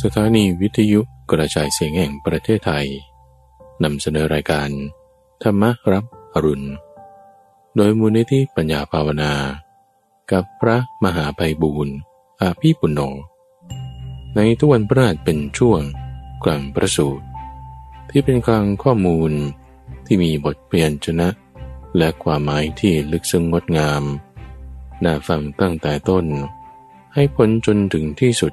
สถานีวิทยุกระจายเสียงแห่งประเทศไทยนำเสนอรายการ ธรรมรับอรุณ โดยมูลนิธิปัญญาภาวนา กับพระมหาไพบูรณ์อาภีปุณโญในทุกวันพระราชเป็นช่วงกลางประสูตร ที่เป็นกลางข้อมูลที่มีบทเปลี่ยนชนะ และความหมายที่ลึกซึ้งงดงาม น่าฟังตั้งแต่ต้น ให้พ้นจนถึงที่สุด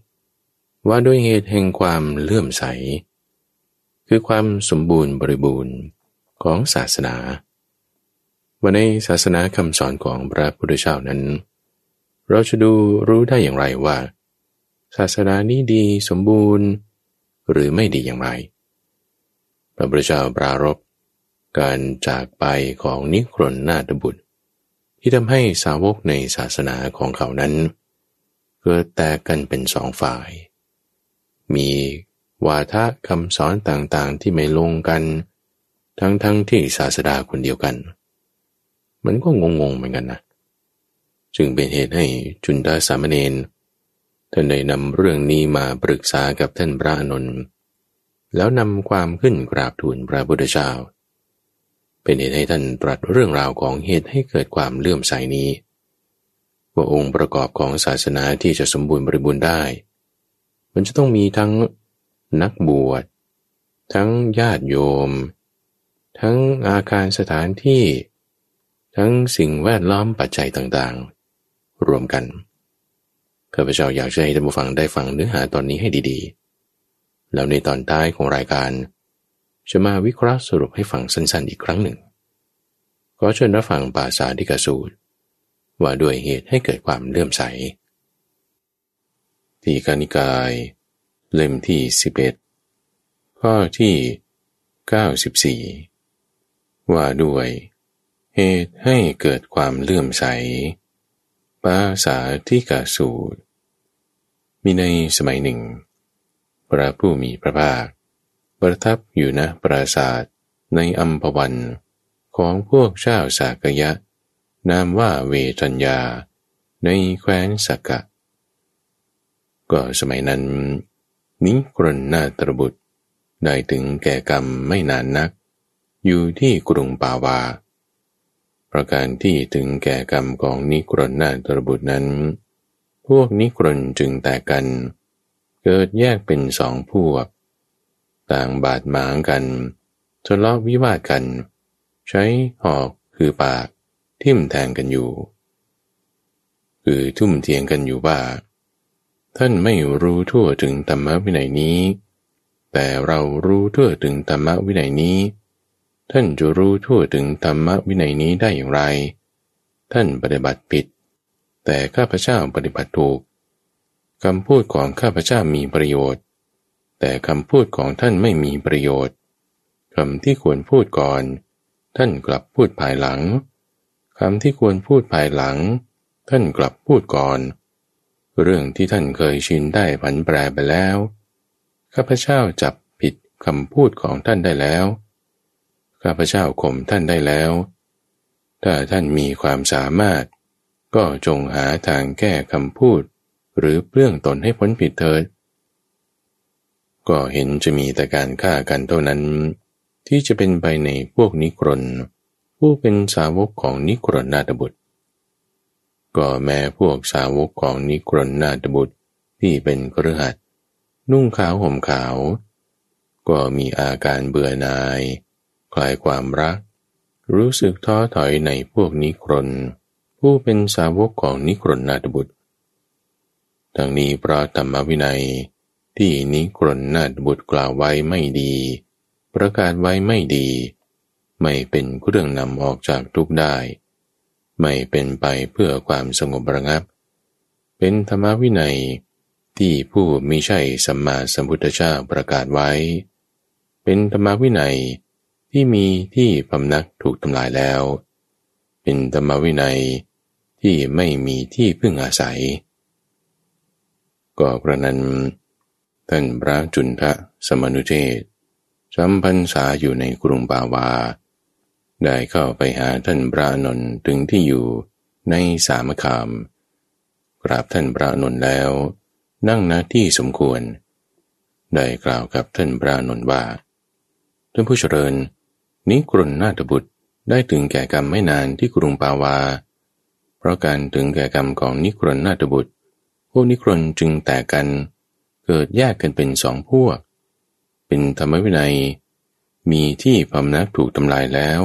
ว่าด้วยเหตุแห่งความเลื่อมใส คือความสมบูรณ์บริบูรณ์ของศาสนาวันในศาสนาคำสอนของพระพุทธเจ้านั้น เราจะดูรู้ได้อย่างไรว่า ศาสนานี้ดีสมบูรณ์ หรือไม่ดีอย่างไร พระพุทธเจ้าปรารบการจากไปของนิครนนาตบุตร ที่ทำให้สาวกในศาสนาของเขานั้น เกิดแตกกันเป็นสองฝ่าย มีวาทะคำสอนต่างๆที่ไม่ลงกัน ทั้งๆทที่ศาสดาคนเดียวกัน มันก็งงๆเหมือนกันนะ จึงเป็นเหตุให้จุนดาสามเณรท่านได้นำเรื่องนี้มาปรึกษากับท่านพระอนนท์แล้วนำความขึ้นกราบทูลพระพุทธเจ้า เป็นเหตุให้ท่านตรัสเรื่องราวของเหตุให้เกิดความเลื่อมใสนี้ ว่าองค์ประกอบของศาสนาที่จะสมบูรณ์บริบูรณ์ได้ มันจะต้องมีทั้งนักบวช ทั้งญาติโยม ทั้งอาคารสถานที่ ทั้งสิ่งแวดล้อมปัจจัยต่างๆ รวมกันข้าพเจ้าอยากให้ท่านผู้ฟังได้ฟังเนื้อหาตอนนี้ให้ดีๆ แล้วในตอนท้ายของรายการ จะมาวิเคราะห์สรุปให้ฟังสั้นๆ อีกครั้งหนึ่ง ขอเชิญรับฟังปาสาธิกสูตร ว่าด้วยเหตุให้เกิดความเลื่อมใส ทีกานิกาย เล่มที่11ข้อที่94ว่าด้วยเหตุให้เกิดความเลื่อมใสปาสาที่กาสูตร มีในสมัยหนึ่ง พระผู้มีพระภาค ประทับอยู่นะปราศาสตร์ในอัมพวันของพวกเจ้าสากยะ นามว่าเวทัญญา ในแคว้นสักกะ ก็สมัยนั้น นิกรณนาตรบุตร ได้ถึงแก่กรรมไม่นานนัก อยู่ที่กรุงปาวา ประการที่ถึงแก่กรรมของนิกรณนาตรบุตรนั้น พวกนิกรนจึงแตกกัน เกิดแยกเป็นสองพวก ต่างบาดหมางกันทะเลาะวิวาทกัน ใช้หอกคือปากทิ่มแทงกันอยู่ คือทุ่มเทียงกันอยู่ว่า ท่านไม่รู้ทั่วถึงธรรมวินัยนี้ แต่เรารู้ทั่วถึงธรรมวินัยนี้ ท่านจะรู้ทั่วถึงธรรมวินัยนี้ได้อย่างไร ท่านปฏิบัติผิด แต่ข้าพเจ้าปฏิบัติถูกคำพูดของข้าพเจ้ามีประโยชน์ แต่คำพูดของท่านไม่มีประโยชน์คำที่ควรพูดก่อน ท่านกลับพูดภายหลังคำที่ควรพูดภายหลัง ท่านกลับพูดก่อน เรื่องที่ท่านเคยชินได้ผันแปรไปแล้ว ข้าพเจ้าจับผิดคำพูดของท่านได้แล้ว ข้าพเจ้าข่มท่านได้แล้ว ถ้าท่านมีความสามารถ ก็จงหาทางแก้คำพูด หรือเปลื้องตนให้พ้นผิดเถิด ก็เห็นจะมีแต่การฆ่ากันเท่านั้น ที่จะเป็นไปในพวกนิกรนผู้เป็นสาวกของนิกรนนาตบุตร ก็แม้พวกสาวกของนิกรนนาตบุตรที่เป็นกระหัดนุ่งขาวห่มขาว ก็มีอาการเบื่อหน่าย คลายความรัก รู้สึกท้อถอยในพวกนิกรน ผู้เป็นสาวกของนิกรนนาตบุตรทั้งนี้เพราะธรรมวินัยที่นิกรนนาตบุตรกล่าวไว้ไม่ดี ประกาศไว้ไม่ดี ไม่เป็นเครื่องนำออกจากทุกได้ ไม่เป็นไปเพื่อความสงบระงับ เป็นธรรมวินัยที่ผู้มิใช่สัมมาสัมพุทธเจ้าประกาศไว้ เป็นธรรมวินัยที่มีที่พำนักถูกทำลายแล้ว เป็นธรรมวินัยที่ไม่มีที่พึ่งอาศัย ก็กระนั้น ท่านพระจุนทะสมนุเทศจำพรรษาอยู่ในกรุงบาวา ได้เข้าไปหาท่านพระนนท์ถึงที่อยู่ในสามคามกราบท่านพระนนท์แล้ว นั่งณที่สมควร ได้กล่าวกับท่านพระนนท์ว่าท่านผู้เจริญนิกรนนาถบุตรได้ถึงแก่กรรมไม่นานที่กรุงปาวา เพราะการถึงแก่กรรมของนิกรนนาถบุตร พวกนิกรนจึงแตกกัน เกิดแยกกันเป็นสองพวก เป็นธรรมวินัย มีที่พำนักถูกทำลายแล้ว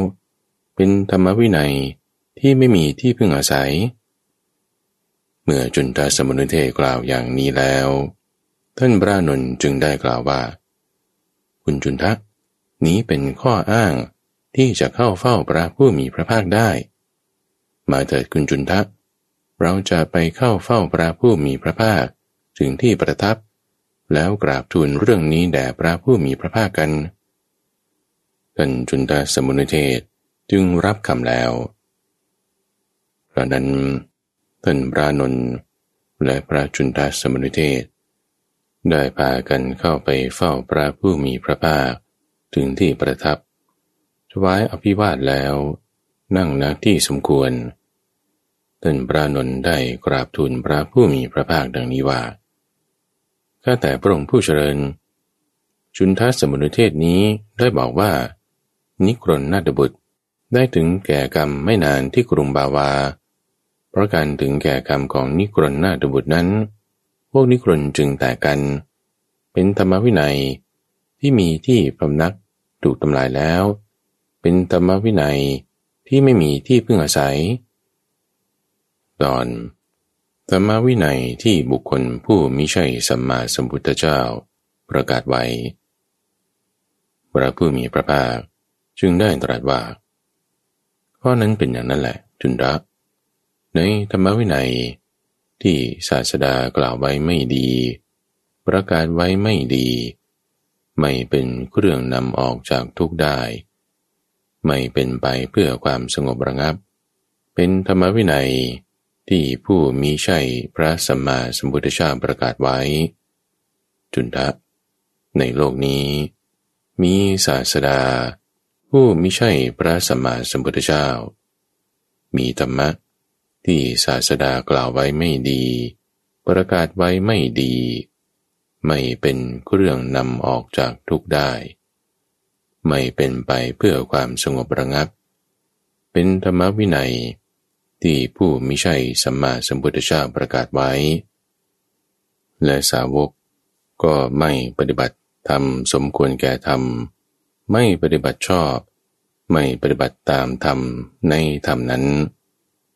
เป็นธรรมวินัยที่ไม่มีที่พึ่งอาศัย เมื่อจุนทสมุนเทกล่าวอย่างนี้แล้ว ท่านพระนนจึงได้กล่าวว่า คุณจุนทักนี้เป็นข้ออ้างที่จะเข้าเฝ้าพระผู้มีพระภาคได้ มาเถิดคุณจุนทะเราจะไปเข้าเฝ้าพระผู้มีพระภาคถึงที่ประทับ แล้วกราบทูลเรื่องนี้แด่พระผู้มีพระภาคกันท่านจุนทะสมุนเทศ จึงรับคำแล้วพระนั้นท่านพระนนท์และพระจุนทะสมุนเทศ ได้พากันเข้าไปเฝ้าพระผู้มีพระภาคถึงที่ประทับถวายอภิวาทแล้ว นั่งณที่สมควรท่านพระนนท์ได้กราบทูลพระผู้มีพระภาคดังนี้ว่าข้าแต่พระองค์ผู้เจริญ จุนทัสมุนเทศนี้ได้บอกว่า นิกรนนาฏบุตร ได้ถึงแก่กรรมไม่นานที่กรุงบาวา เพราะการถึงแก่กรรมของนิกรนนาฏบุตรนั้น พวกนิกรนจึงแตกกัน เป็นธรรมวินัยที่มีที่พำนักถูกทำลายแล้ว เป็นธรรมวินัยที่ไม่มีที่พึ่งอาศัย ตอนธรรมวินัยที่บุคคลผู้มิใช่สัมมาสัมพุทธเจ้า ประกาศไว้ พระผู้มีพระภาคจึงได้ตรัสว่า ข้อนั้นเป็นอย่างนั้นแหละจุนรัก ในธรรมวินัยที่ศาสดากล่าวไว้ไม่ดี ประกาศไว้ไม่ดี ไม่เป็นเครื่องนำออกจากทุกข์ได้ ไม่เป็นไปเพื่อความสงบระงับ เป็นธรรมวินัยที่ผู้มีใช่พระสัมมาสัมพุทธเจ้าประกาศไว้ จุนทะในโลกนี้ มีศาสดา ผู้มิใช่พระสัมมาสัมพุทธเจ้า มีธรรมะที่ศาสดากล่าวไว้ไม่ดี ประกาศไว้ไม่ดี ไม่เป็นเครื่องนำออกจากทุกได้ ไม่เป็นไปเพื่อความสงบระงับ เป็นธรรมวินัยที่ผู้มิใช่สัมมาสัมพุทธเจ้าประกาศไว้ และสาวกก็ไม่ปฏิบัติธรรมสมควรแก่ธรรม ไม่ปฏิบัติชอบ ไม่ปฏิบัติตามธรรมในธรรมนั้น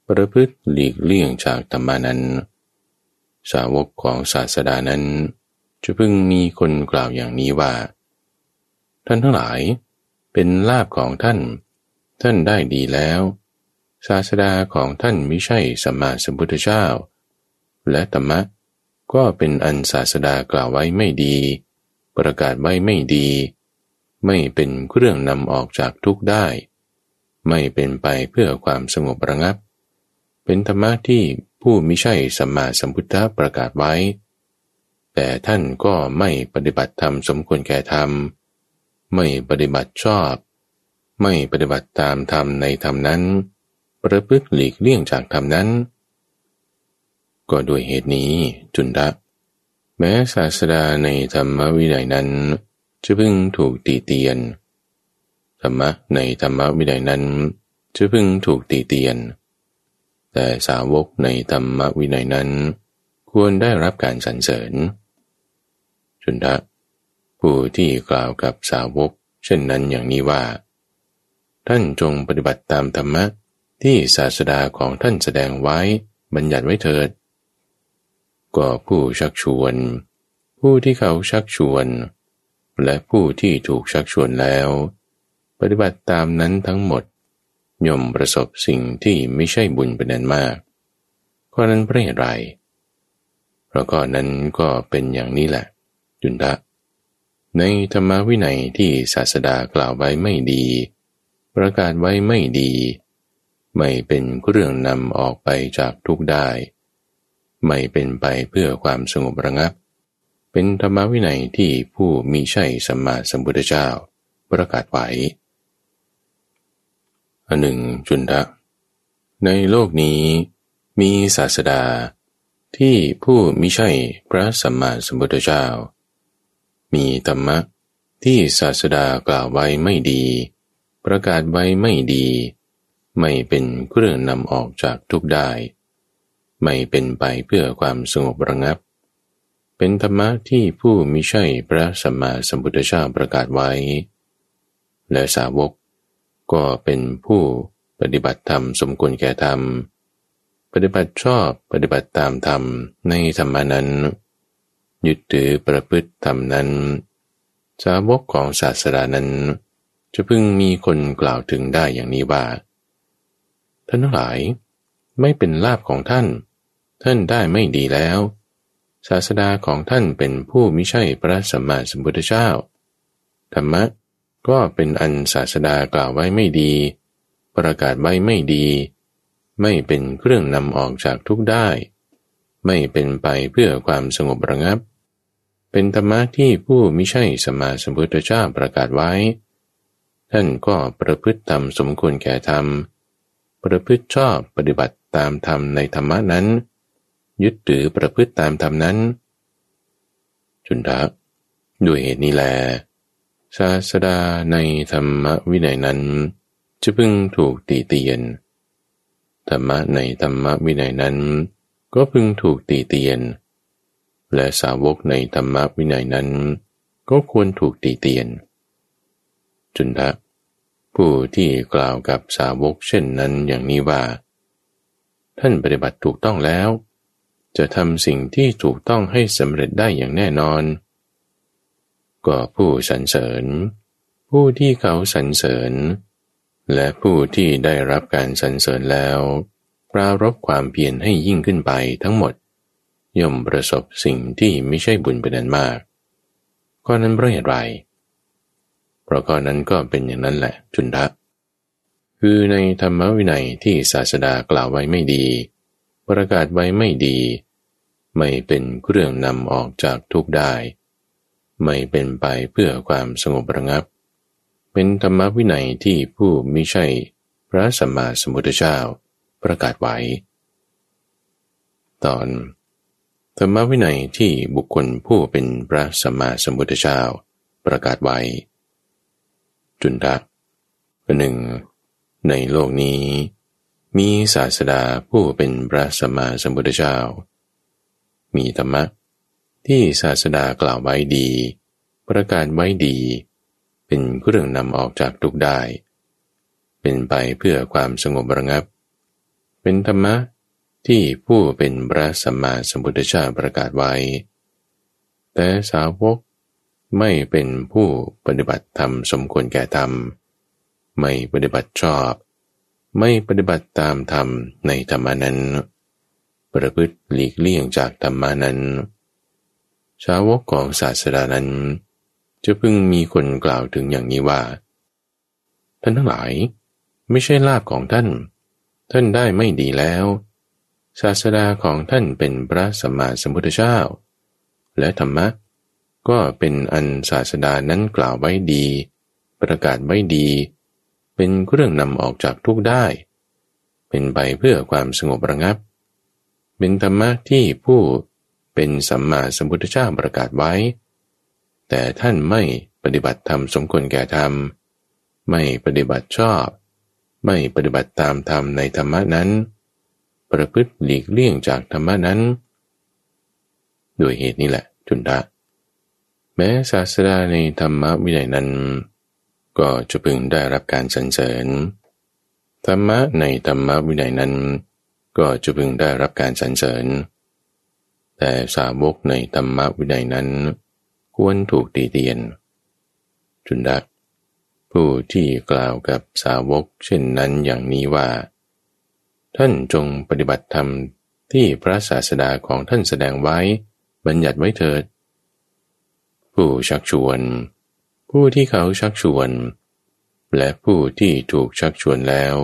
ประพฤติหลีกเลี่ยงจากธรรมานั้น สาวกของศาสดานั้น จะพึ่งมีคนกล่าวอย่างนี้ว่า ท่านทั้งหลายเป็นลาบของท่าน ท่านได้ดีแล้ว ศาสดาของท่านไม่ใช่สัมมาสัมพุทธเจ้า และธรรมะก็เป็นอันศาสดากล่าวไว้ไม่ดี ประกาศไว้ไม่ดี ไม่เป็นเครื่องนำออกจากทุกข์ได้ ไม่เป็นไปเพื่อความสงบระงับ เป็นธรรมะที่ผู้มิใช่สัมมาสัมพุทธะประกาศไว้ แต่ท่านก็ไม่ปฏิบัติธรรมสมควรแก่ธรรม ไม่ปฏิบัติชอบ ไม่ปฏิบัติตามธรรมในธรรมนั้น ประพฤติหลีกเลี่ยงจากธรรมนั้น ก็ด้วยเหตุนี้จุนทะแม้ศาสดาในธรรมวินัยนั้น จะพึ่งถูกตีเตียน ธรรมะในธรรมวินัยนั้น จะพึ่งถูกตีเตียน แต่สาวกในธรรมวินัยนั้น ควรได้รับการสรรเสริญ จุนทะผู้ที่กล่าวกับสาวก เช่นนั้นอย่างนี้ว่า ท่านจงปฏิบัติตามธรรมะที่ศาสดาของท่านแสดงไว้บัญญัติไว้เถิด ก็ผู้ชักชวน ผู้ที่เขาชักชวน และผู้ที่ถูกชักชวนแล้ว ปฏิบัติตามนั้นทั้งหมดย่อมประสบสิ่งที่ไม่ใช่บุญเป็นนันมากข้อนั้นเพราะเหตุไรเพราะก้อนั้นก็เป็นอย่างนี้แหละจุนทะ ในธรรมวินัยที่ศาสดากล่าวไว้ไม่ดี ประกาศไว้ไม่ดี ไม่เป็นเรื่องนำออกไปจากทุกได้ ไม่เป็นไปเพื่อความสงบระงับ เป็นธรรมวินัยที่ผู้มีใช่สัมมาสัมพุทธเจ้าประกาศไว้อันหนึ่งจุนทะในโลกนี้มีศาสดาที่ผู้มิใช่พระสัมมาสัมพุทธเจ้า มีธรรมะที่ศาสดากล่าวไว้ไม่ดี ประกาศไว้ไม่ดี ไม่เป็นเครื่องนำออกจากทุกได้ ไม่เป็นไปเพื่อความสงบระงับ เป็นธรรมะที่ผู้มิใช่พระสัมมาสัมพุทธเจ้าประกาศไว้ และสาวกก็เป็นผู้ปฏิบัติธรรมสมควรแก่ธรรม ปฏิบัติชอบปฏิบัติตามธรรมในธรรมนั้น ยึดถือประพฤติธรรมนั้น สาวกของศาสดานั้น จะพึงมีคนกล่าวถึงได้อย่างนี้ว่า ท่านทั้งหลายไม่เป็นลาบของท่าน ท่านได้ไม่ดีแล้ว ศาสดาของท่านเป็นผู้มิใช่พระสัมมาสัมพุทธเจ้า ธรรมะก็เป็นอันศาสดากล่าวไว้ไม่ดี ประกาศไว้ไม่ดี ไม่เป็นเครื่องนำออกจากทุกได้ ไม่เป็นไปเพื่อความสงบระงับ เป็นธรรมะที่ผู้มิใช่สมาสัมพุทธเจ้าประกาศไว้ ท่านก็ประพฤติตามสมควรแก่ธรรม ประพฤติชอบปฏิบัติตามธรรมในธรรมะนั้น ยึดถือประพฤติตามธรรมนั้น จุนทะด้วยเหตุนี้แล ศาสดาในธรรมวินัยนั้น จะพึงถูกตีเตียน ธรรมะในธรรมวินัยนั้น ก็พึงถูกตีเตียน และสาวกในธรรมวินัยนั้น ก็ควรถูกตีเตียน จุนทะผู้ที่กล่าวกับสาวกเช่นนั้นอย่างนี้ว่า ท่านปฏิบัติถูกต้องแล้ว จะทำสิ่งที่ถูกต้องให้สำเร็จได้อย่างแน่นอน ก็ผู้สรรเสริญ ผู้ที่เขาสรรเสริญ และผู้ที่ได้รับการสรรเสริญแล้วปรารบความเพียรให้ยิ่งขึ้นไปทั้งหมด ย่อมประสบสิ่งที่ไม่ใช่บุญเป็นนันมากก็นั้นเพราะเหตุไร เพราะก้อนนั้นก็เป็นอย่างนั้นแหละจุนทะคือในธรรมวินัยที่ศาสดากล่าวไว้ไม่ดี ประกาศไว้ไม่ดี ไม่เป็นเครื่องนำออกจากทุกได้ ไม่เป็นไปเพื่อความสงบระงับ เป็นธรรมวินัยที่ผู้มิใช่พระสัมมาสัมพุทธเจ้าประกาศไว้ ตอนธรรมวินัยที่บุคคลผู้เป็นพระสัมมาสัมพุทธเจ้าประกาศไว้ จุนทะหนึ่งในโลกนี้ มีศาสดาผู้เป็นพระสัมมาสัมพุทธเจ้า มีธรรมะที่ศาสดากล่าวไว้ดี ประกาศไว้ดี เป็นเครื่องนำออกจากทุกได้ เป็นไปเพื่อความสงบระงับ เป็นธรรมะที่ผู้เป็นพระสัมมาสัมพุทธเจ้าประกาศไว้ แต่สาวกไม่เป็นผู้ปฏิบัติธรรมสมควรแก่ธรรม ไม่ปฏิบัติชอบ ไม่ปฏิบัติตามธรรมในธรรมนั้น ประพฤติหลีกเลี่ยงจากธรรมานั้น ชาวกของศาสดานั้น จะพึงมีคนกล่าวถึงอย่างนี้ว่า ท่านทั้งหลายไม่ใช่ลาบของท่าน ท่านได้ไม่ดีแล้ว ศาสดาของท่านเป็นพระสัมมาสัมพุทธเจ้า และธรรมะก็เป็นอันศาสดานั้นกล่าวไว้ดี ประกาศไว้ดี เป็นเครื่องนำออกจากทุกได้ เป็นไปเพื่อความสงบระงับ เป็นธรรมะที่ผู้เป็นสัมมาสัมพุทธเจ้าประกาศไว้ แต่ท่านไม่ปฏิบัติธรรมสมควรแก่ธรรม ไม่ปฏิบัติชอบ ไม่ปฏิบัติตามธรรมในธรรมนั้น ประพฤติหลีกเลี่ยงจากธรรมนั้น ด้วยเหตุนี้แหละจุนทะแม้ศาสดาในธรรมวินัยนั้น ก็จะพึงได้รับการสรรเสริญ ธรรมะในธรรมวินัยนั้น ก็จะพึงได้รับการสรรเสริญ แต่สาวกในธรรมวินัยนั้น ควรถูกตีเตียน จุนดัก ผู้ที่กล่าวกับสาวกเช่นนั้นอย่างนี้ว่า ท่านจงปฏิบัติธรรมที่พระศาสดาของท่านแสดงไว้ บัญญัติไว้เถิด ผู้ชักชวน ผู้ที่เขาชักชวน และผู้ที่ถูกชักชวนแล้ว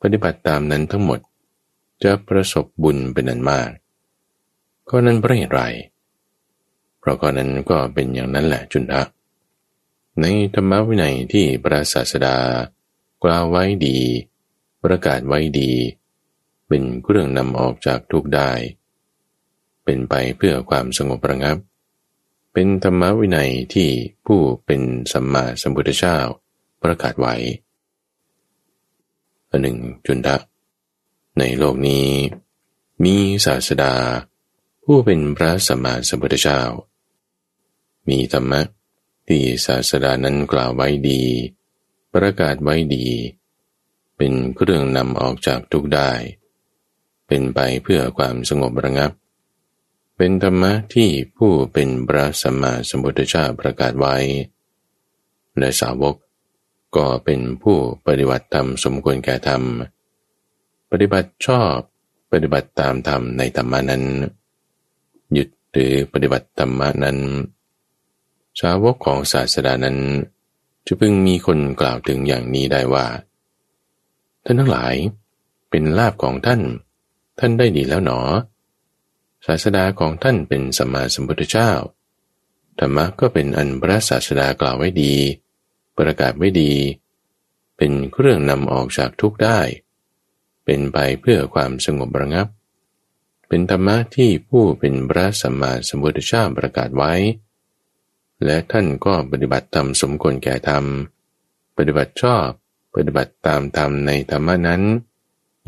ปฏิบัติตามนั้นทั้งหมดจะประสบบุญเป็นอันมาก ก็นั้นเพราะเหตุไร เพราะก็นั้นก็เป็นอย่างนั้นแหละจุนทะในธรรมวินัยที่พระศาสดากล่าวไว้ดี ประกาศไว้ดี เป็นเครื่องนำออกจากทุกได้ เป็นไปเพื่อความสงบระงับ เป็นธรรมวินัยที่ผู้เป็นสัมมาสัมพุทธเจ้าประกาศไว้อันหนึ่งจุนทะในโลกนี้ มีศาสดา ผู้เป็นพระสัมมาสัมพุทธเจ้า มีธรรมะที่ศาสดานั้นกล่าวไว้ดี ประกาศไว้ดี เป็นเครื่องนำออกจากทุกได้ เป็นไปเพื่อความสงบระงับ เป็นธรรมะที่ผู้เป็นพระสัมมาสัมพุทธเจ้าประกาศไว้ และสาวกก็เป็นผู้ปฏิบัติธรรมสมควรแก่ธรรม ปฏิบัติชอบปฏิบัติตามธรรมในธรรมานั้นหยุดหรือปฏิบัติธรรมนั้น สาวกของศาสดานั้น จะพึงมีคนกล่าวถึงอย่างนี้ได้ว่า ท่านทั้งหลายเป็นลาบของท่าน ท่านได้ดีแล้วหนอ ศาสดาของท่านเป็นสัมมาสัมพุทธเจ้า ธรรมะก็เป็นอันพระศาสดากล่าวไว้ดี ประกาศไว้ดี เป็นเครื่องนำออกจากทุกข์ได้ เป็นไปเพื่อความสงบระงับ เป็นธรรมะที่ผู้เป็นพระสัมมาสัมพุทธเจ้าประกาศไว้ และท่านก็ปฏิบัติธรรมสมควรแก่ธรรม ปฏิบัติชอบ ปฏิบัติตามธรรมในธรรมนั้น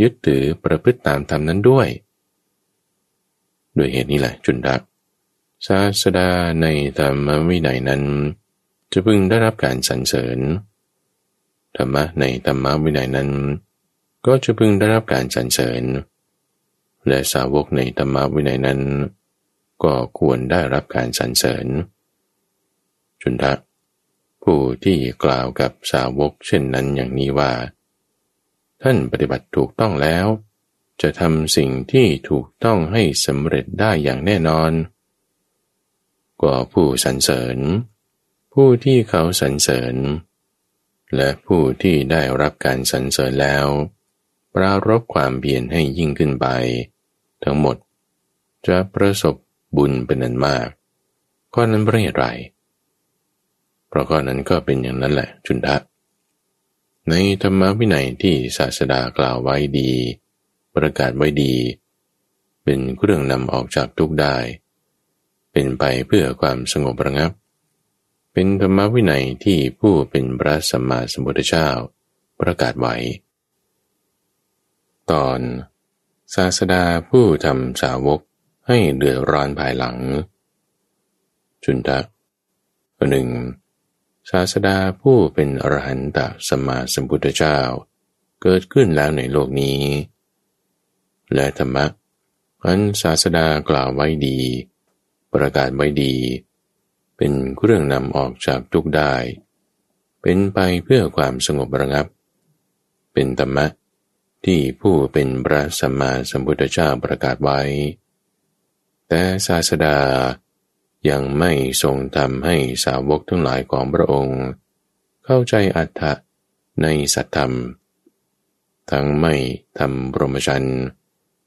ยึดถือประพฤติตามธรรมนั้นด้วย ด้วยเหตุนี้แหละจุนดักศาสดาในธรรมวินัยนั้น จะพึงได้รับการสรรเสริญธรรมะในธรรมวินัยนั้น ก็จะพึงได้รับการสรรเสริญ และสาวกในธรรมวินัยนั้น ก็ควรได้รับการสรรเสริญ จุนทะผู้ที่กล่าวกับสาวกเช่นนั้นอย่างนี้ว่า ท่านปฏิบัติถูกต้องแล้ว จะทำสิ่งที่ถูกต้องให้สำเร็จได้อย่างแน่นอนก็ผู้สรรเสริญ ผู้ที่เขาสรรเสริญ และผู้ที่ได้รับการสรรเสริญแล้ว ปรารบความเพียรให้ยิ่งขึ้นไป ทั้งหมดจะประสบบุญเป็นอันมาก ข้อนั้นเป็นอะไร เพราะข้อนั้นก็เป็นอย่างนั้นแหละจุนทะในธรรมวินัยที่ศาสดากล่าวไว้ดี ประกาศไว้ดี เป็นเครื่องนำออกจากทุกได้ เป็นไปเพื่อความสงบระงับ เป็นธรรมวินัยที่ผู้เป็นพระสัมมาสัมพุทธเจ้าประกาศไว้ ตอนศาสดาผู้ทำสาวกให้เดือดร้อนภายหลัง จุนทะหนึ่งศาสดาผู้เป็นอรหันตสัมมาสัมพุทธเจ้า เกิดขึ้นแล้วในโลกนี้ และธรรมะอันศาสดากล่าวไว้ดี ประกาศไว้ดี เป็นเครื่องนำออกจากทุกได้ เป็นไปเพื่อความสงบระงับ เป็นธรรมะที่ผู้เป็นพระสัมมาสัมพุทธเจ้าประกาศไว้ แต่ศาสดายังไม่ทรงทำให้สาวกทั้งหลายของพระองค์ เข้าใจอัตถะในสัตธรรม ทั้งไม่ทำบรมชัน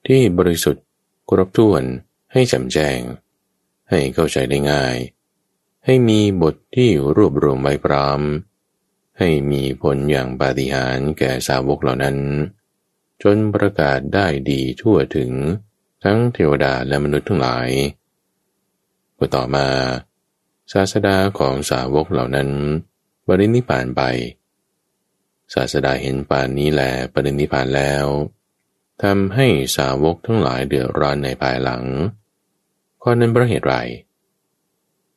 ที่บริสุทธิ์ครบถ้วนให้จำแจ้งให้เข้าใจได้ง่าย ให้มีบทที่รวบรวมไว้พร้อมให้มีผลอย่างปาฏิหาริย์แก่สาวกเหล่านั้น จนประกาศได้ดีทั่วถึงทั้งเทวดาและมนุษย์ทั้งหลายก็ต่อมา ศาสดาของสาวกเหล่านั้นบริณิพานไป ศาสดาเห็นป่านนี้แลปรินิพานแล้ว ทำให้สาวกทั้งหลายเดือดร้อนในภายหลัง ข้อนั้นเพราะเหตุไร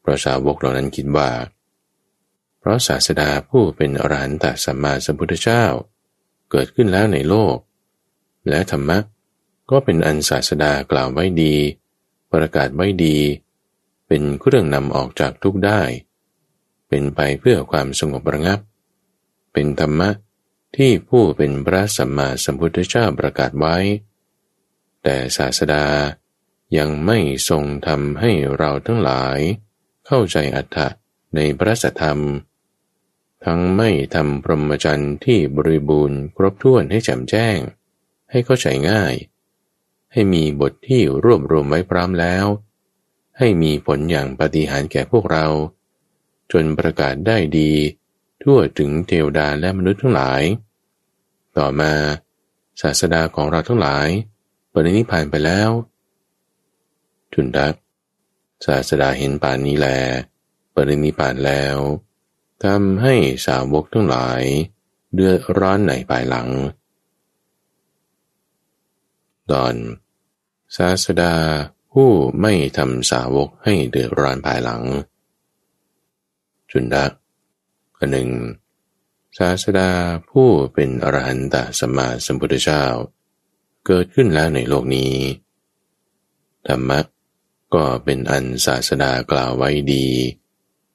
เพราะสาวกเหล่านั้นคิดว่า เพราะศาสดาผู้เป็นอรหันตสัมมาสัมพุทธเจ้า เกิดขึ้นแล้วในโลก และธรรมะก็เป็นอันศาสดากล่าวไว้ดี ประกาศไว้ดี เป็นเครื่องนำออกจากทุกได้ เป็นไปเพื่อความสงบระงับ เป็นธรรมะ ที่ผู้เป็นพระสัมมาสัมพุทธเจ้าประกาศไว้ แต่ศาสดายังไม่ทรงทำให้เราทั้งหลาย เข้าใจอัตถะในพระสัทธรรม ทั้งไม่ทำพรหมจรรย์ที่บริบูรณ์ครบถ้วนให้แจ่มแจ้ง ให้เข้าใจง่าย ให้มีบทที่รวบรวมไว้พร้อมแล้ว ให้มีผลอย่างปฏิหารแก่พวกเรา จนประกาศได้ดี ทั่วถึงเทวดาและมนุษย์ทั้งหลาย ต่อมาศาสดาของเราทั้งหลายปรินิพานไปแล้ว จุนดักศาสดาเห็นป่านนี้แล ปรินิพานแล้วทำให้สาวกทั้งหลาย เดือดร้อนในภายหลัง ตอน ศาสดาผู้ไม่ทำสาวกให้เดือดร้อนภายหลัง จุนดักอันหนึ่ง ศาสดาผู้เป็นอรหันตสมมาสัมพุทธเจ้า เกิดขึ้นแล้วในโลกนี้ธรรมะก็เป็นอันศาสดากล่าวไว้ดี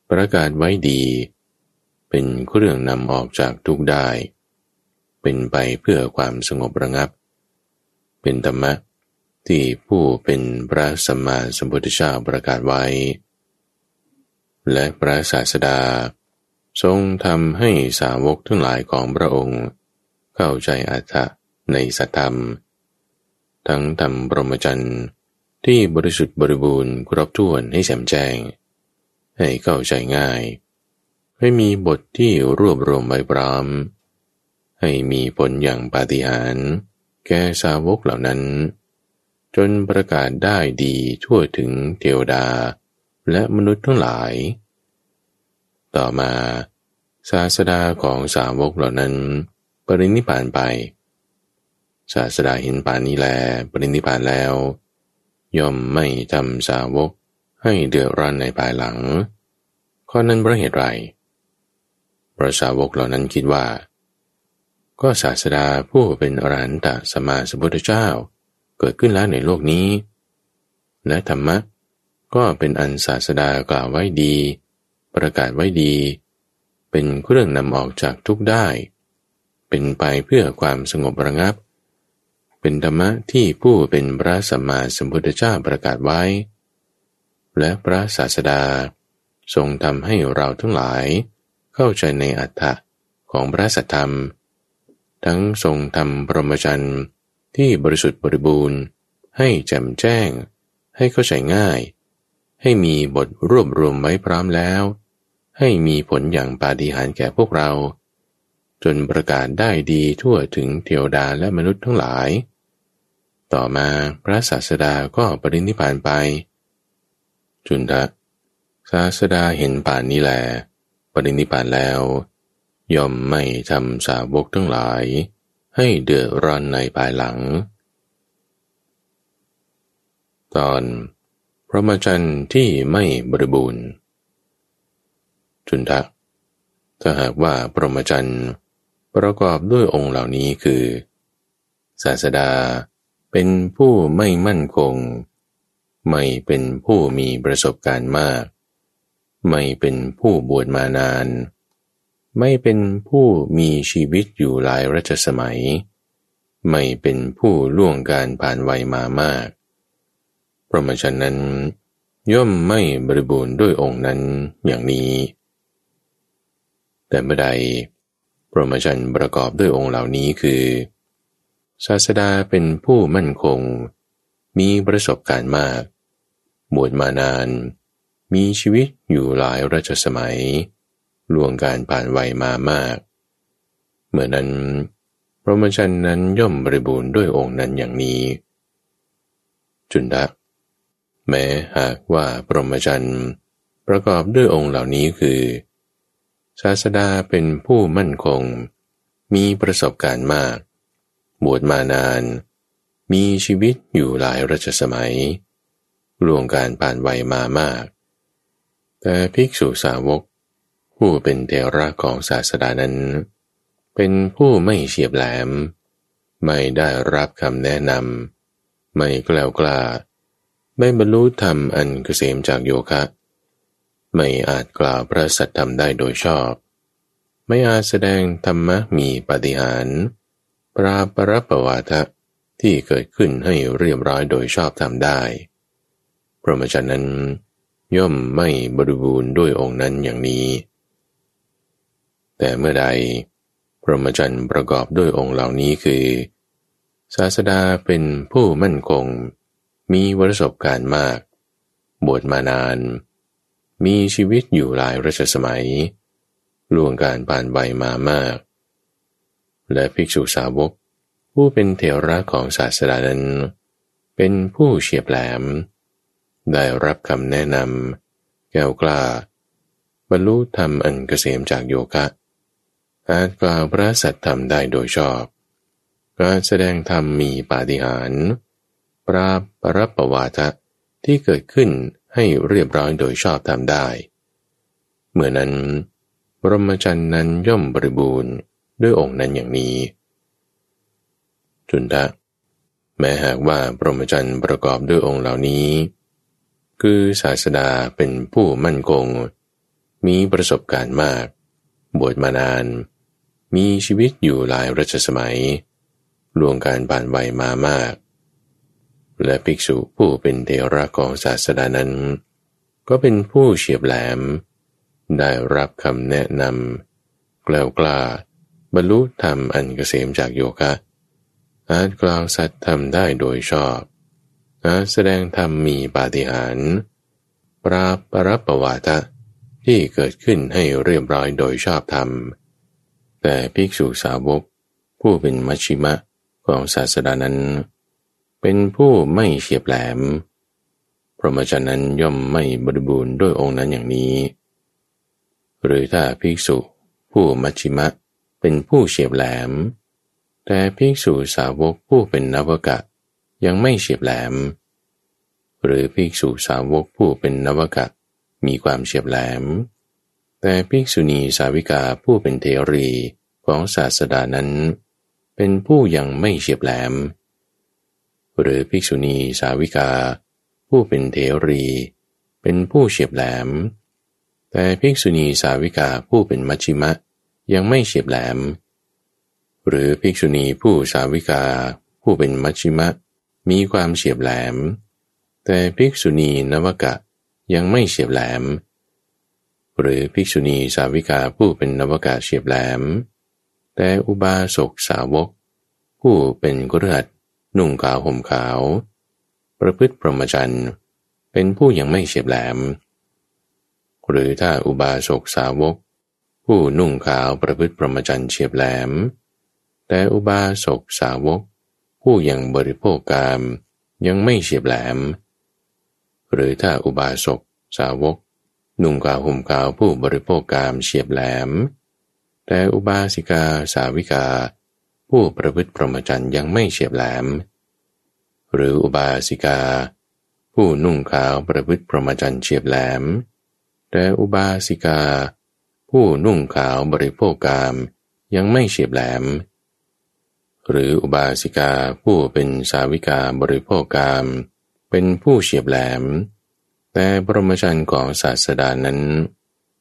ประกาศไว้ดี เป็นเครื่องนำออกจากทุกได้ เป็นไปเพื่อความสงบระงับ เป็นธรรมะที่ผู้เป็นพระสัมมาสัมพุทธเจ้าประกาศไว้ และพระศาสดา ทรงทำให้สาวกทั้งหลายของพระองค์ เข้าใจอัตถะในสัตธรรม ทั้งทำบรมจันทร์ที่บริสุทธิ์บริบูรณ์ครบถ้วนให้แจ่มแจ้ง ให้เข้าใจง่าย ให้มีบทที่รวบรวมไว้พร้อม ให้มีผลอย่างปาฏิหาริย์แก่สาวกเหล่านั้น จนประกาศได้ดีทั่วถึงเทวดาและมนุษย์ทั้งหลาย ต่อมาศาสดาของสาวกเหล่านั้น ปรินิพานไป ศาสดาเห็นป่านนี้แล ปรินิพานแล้ว ย่อมไม่ทำสาวกให้เดือดร้อนในภายหลัง ข้อนั้นเพราะเหตุไรพระสาวกเหล่านั้นคิดว่า ก็ศาสดาผู้เป็นอรหันตสมาสมุทธเจ้า เกิดขึ้นแล้วในโลกนี้ และธรรมะก็เป็นอันศาสดากล่าวไว้ดี ประกาศไว้ดี เป็นเครื่องนำออกจากทุกได้ เป็นไปเพื่อความสงบระงับ เป็นธรรมะที่ผู้เป็นพระสัมมาสัมพุทธเจ้าประกาศไว้ และพระศาสดาทรงทำให้เราทั้งหลาย เข้าใจในอัตถะของพระสัทธรรม ทั้งทรงทำปรมจันทร์ที่บริสุทธิ์บริบูรณ์ ให้แจ่มแจ้ง ให้เข้าใจง่าย ให้มีบทรวบรวมไว้พร้อมแล้ว ให้มีผลอย่างปาฏิหาริย์แก่พวกเรา จนประกาศได้ดีทั่วถึงเทวดาและมนุษย์ทั้งหลาย ต่อมาพระศาสดาก็ปรินิพานไป จุนทะศาสดาเห็นป่านนี้แล ปรินิพานแล้ว ย่อมไม่ทำสาวกทั้งหลาย ให้เดือดร้อนในภายหลัง ตอนพระมจันทร์ที่ไม่บริบูรณ์ จุนทะ ถ้าหากว่าปรมจันทร์ประกอบด้วยองค์เหล่านี้คือ ศาสดาเป็นผู้ไม่มั่นคง ไม่เป็นผู้มีประสบการณ์มาก ไม่เป็นผู้บวชมานาน ไม่เป็นผู้มีชีวิตอยู่หลายรัชสมัย ไม่เป็นผู้ล่วงการผ่านวัยมามากพระมชันนั้น ย่อมไม่บริบูรณ์ด้วยองค์นั้นอย่างนี้ แต่เมื่อใดพรหมจรรย์ประกอบด้วยองค์เหล่านี้คือ ศาสดาเป็นผู้มั่นคง มีประสบการณ์มาก บวชมานาน มีชีวิตอยู่หลายรัชสมัย ล่วงการผ่านวัยมามาก เมื่อนั้น พรหมจรรย์นั้นย่อมบริบูรณ์ด้วยองค์นั้นอย่างนี้ จุนดะแม้หากว่าพรหมจรรย์ประกอบด้วยองค์เหล่านี้คือ ศาสดาเป็นผู้มั่นคง มีประสบการณ์มาก บวชมานาน มีชีวิตอยู่หลายรัชสมัยล่วงการผ่านวัยมามาก แต่ภิกษุสาวก ผู้เป็นเทระของศาสดานั้น เป็นผู้ไม่เฉียบแหลม ไม่ได้รับคำแนะนำไม่กล้ากล้า ไม่บรรลุธรรมอันเกษมจากโยคะ ไม่อาจกล่าวพระสัทธรรมได้โดยชอบ ไม่อาจแสดงธรรมะมีปฏิหารปราปรประวาทะที่เกิดขึ้นให้เรียบร้อยโดยชอบทำได้พระมจันนั้น ย่อมไม่บริบูรณ์ด้วยองค์นั้นอย่างนี้ แต่เมื่อใด พรหมจรรย์ประกอบด้วยองค์เหล่านี้คือ ศาสดาเป็นผู้มั่นคง มีปรสบการณ์มาก บวชมานาน มีชีวิตอยู่หลายรัชสมัย ล่วงการผ่านใบมามาก และภิกษุสาวก ผู้เป็นเถระของศาสดานั้น เป็นผู้เฉียบแหลม ได้รับคำแนะนำแก้วกล้า บรรลุธรรมอันเกษมจากโยคะ อาจกล่าวพระสัตธรรมได้โดยชอบ การแสดงธรรมมีปาฏิหาริย์ปราบปรับประวาทะที่เกิดขึ้น ให้เรียบร้อยโดยชอบทำได้ เมื่อนั้นบรมจันทร์นั้นย่อมบริบูรณ์ด้วยองค์นั้นอย่างนี้ จุนทะแม้หากว่าบรมจันทร์ประกอบด้วยองค์เหล่านี้ คือศาสดาเป็นผู้มั่นคง มีประสบการณ์มาก บวชมานาน มีชีวิตอยู่หลายรัชสมัยล่วงการผ่านวัยมามาก และภิกษุผู้เป็นเทระของศาสดานั้น ก็เป็นผู้เฉียบแหลม ได้รับคำแนะนำกล้ากล้า บรรลุธรรมอันเกษมจากโยคะ อาจกล่าวสัตธรรมได้โดยชอบ อาจแสดงธรรมมีปาฏิหาริย์ปราบปรับประวาทะที่เกิดขึ้นให้เรียบร้อยโดยชอบธรรม แต่ภิกษุสาวกผู้เป็นมัชชิมะของศาสดานั้น เป็นผู้ไม่เฉียบแหลม พระมจรนั้นย่อมไม่บริบูรณ์ด้วยองค์นั้นอย่างนี้ หรือถ้าภิกษุผู้มัชชิมะเป็นผู้เฉียบแหลม แต่ภิกษุสาวกผู้เป็นนวกะยังไม่เฉียบแหลม หรือภิกษุสาวกผู้เป็นนวกะมีความเฉียบแหลม แต่ภิกษุณีสาวิกาผู้เป็นเทรีของศาสดานั้น เป็นผู้ยังไม่เฉียบแหลม หรือภิกษุณีสาวิกา ผู้เป็นเทรี เป็นผู้เฉียบแหลม แต่ภิกษุณีสาวิกาผู้เป็นมัชชิมะ ยังไม่เฉียบแหลม หรือภิกษุณีผู้สาวิกา ผู้เป็นมัชชิมะ มีความเฉียบแหลม แต่ภิกษุณีนวกะยังไม่เฉียบแหลม หรือภิกษุณีสาวิกาผู้เป็นนวกาเฉียบแหลม แต่อุบาสกสาวก ผู้เป็นกุรัต นุ่งขาวห่มขาว ประพฤติพรหมจรรย์เป็นผู้ยังไม่เฉียบแหลม หรือถ้าอุบาสกสาวก ผู้นุ่งขาวประพฤติพรหมจรรย์เฉียบแหลม แต่อุบาสกสาวก ผู้ยังบริโภคกามยังไม่เฉียบแหลม หรือถ้าอุบาสกสาวก นุ่งกาวห่มกาวผู้บริโภคกามเฉียบแหลม แต่อุบาสิกาสาวิกา ผู้ประพฤติพรหมจรรย์ยังไม่เฉียบแหลม หรืออุบาสิกา ผู้นุ่งขาวประพฤติพรหมจรรย์เฉียบแหลม แต่อุบาสิกา ผู้นุ่งขาวบริโภคกามยังไม่เฉียบแหลม หรืออุบาสิกาผู้เป็นสาวิกาบริโภคกามเป็นผู้เฉียบแหลม แต่บรมจันทร์ของศาสดานั้น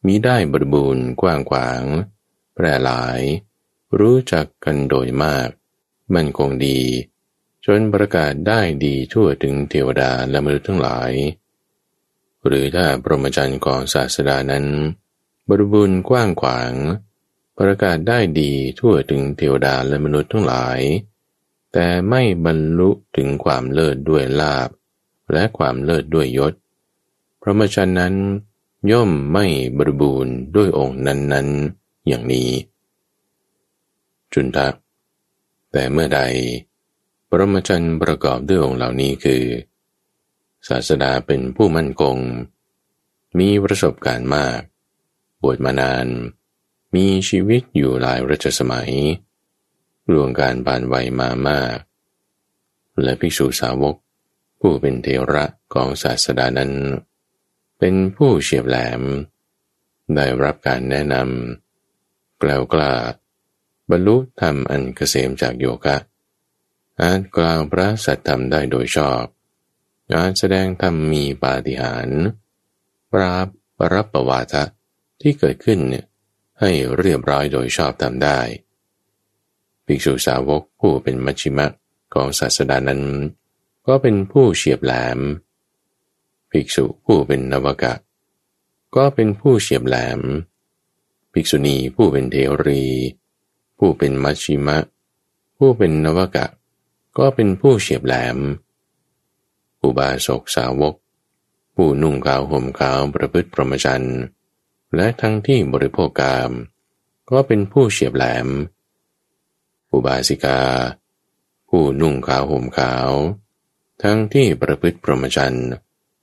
มีได้บริบูรณ์กว้างขวาง แพร่หลาย รู้จักกันโดยมาก มันคงดี จนประกาศได้ดีทั่วถึงเทวดาและมนุษย์ทั้งหลาย หรือถ้าบรมจันทร์ของศาสดานั้น บริบูรณ์กว้างขวาง ประกาศได้ดีทั่วถึงเทวดาและมนุษย์ทั้งหลาย แต่ไม่บรรลุถึงความเลิศด้วยลาบ และความเลิศด้วยยศ พระมชันนั้นย่อมไม่บริบูรณ์ด้วยองค์นั้นๆ อย่างนี้ จุนทะแต่เมื่อใดประมจันประกอบด้วยองค์เหล่านี้คือ ศาสดาเป็นผู้มั่นคง มีประสบการณ์มาก บวชมานาน มีชีวิตอยู่หลายรัชสมัยล่วงการบานวัยมามาก และภิกษุสาวกผู้เป็นเทระของศาสดานั้น เป็นผู้เฉียบแหลม ได้รับการแนะนำกล่าวกล้า บรรลุธรรมอันเกษมจากโยคะอาจกล่าวพระสัตธรรมได้โดยชอบอาจแสดงธรรมมีปาฏิหาริย์ปราบปรับประวาทะที่เกิดขึ้นเนี่ยให้เรียบร้อยโดยชอบทำได้ภิกษุสาวกผู้เป็นมัชชิมะของศาสดานั้น ก็เป็นผู้เฉียบแหลม ภิกษุผู้เป็นนวกะ ก็เป็นผู้เฉียบแหลม ภิกษุณีผู้เป็นเทรี ผู้เป็นมัชชิมะ ผู้เป็นนวกะ ก็เป็นผู้เฉียบแหลม อุบาสกสาวก ผู้นุ่งขาวห่มขาวประพฤติพรหมจรรย์และทั้งที่บริโภคกาม ก็เป็นผู้เฉียบแหลม อุบาสิกา ผู้นุ่งขาวห่มขาว ทั้งที่ประพฤติพรหมจรรย์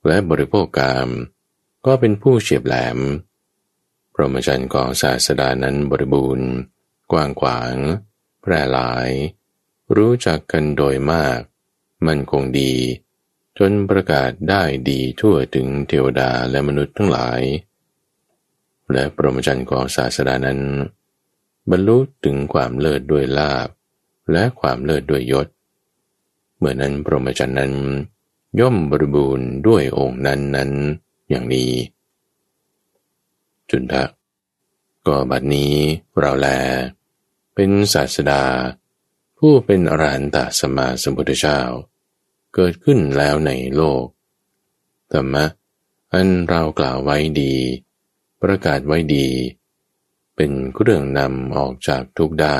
และบริโภคกาม ก็เป็นผู้เฉียบแหลมพรหมจรรย์ของศาสดานั้นบริบูรณ์ กว้างขวาง แพร่หลาย รู้จักกันโดยมาก มันคงดี จนประกาศได้ดีทั่วถึงเทวดาและมนุษย์ทั้งหลาย และปรมจันทร์ของศาสดานั้น บรรลุถึงความเลิศด้วยลาบ และความเลิศด้วยยศ เมื่อนั้นปรมจันทร์นั้น ย่อมบริบูรณ์ด้วยองค์นั้นนั้นอย่างนี้จุนทะก็บัดนี้เราแล เป็นศาสดา ผู้เป็นอรหันตสมาสมุทธเจ้า เกิดขึ้นแล้วในโลก ธรรมะ อันเรากล่าวไว้ดี ประกาศไว้ดี เป็นเครื่องนำออกจากทุกได้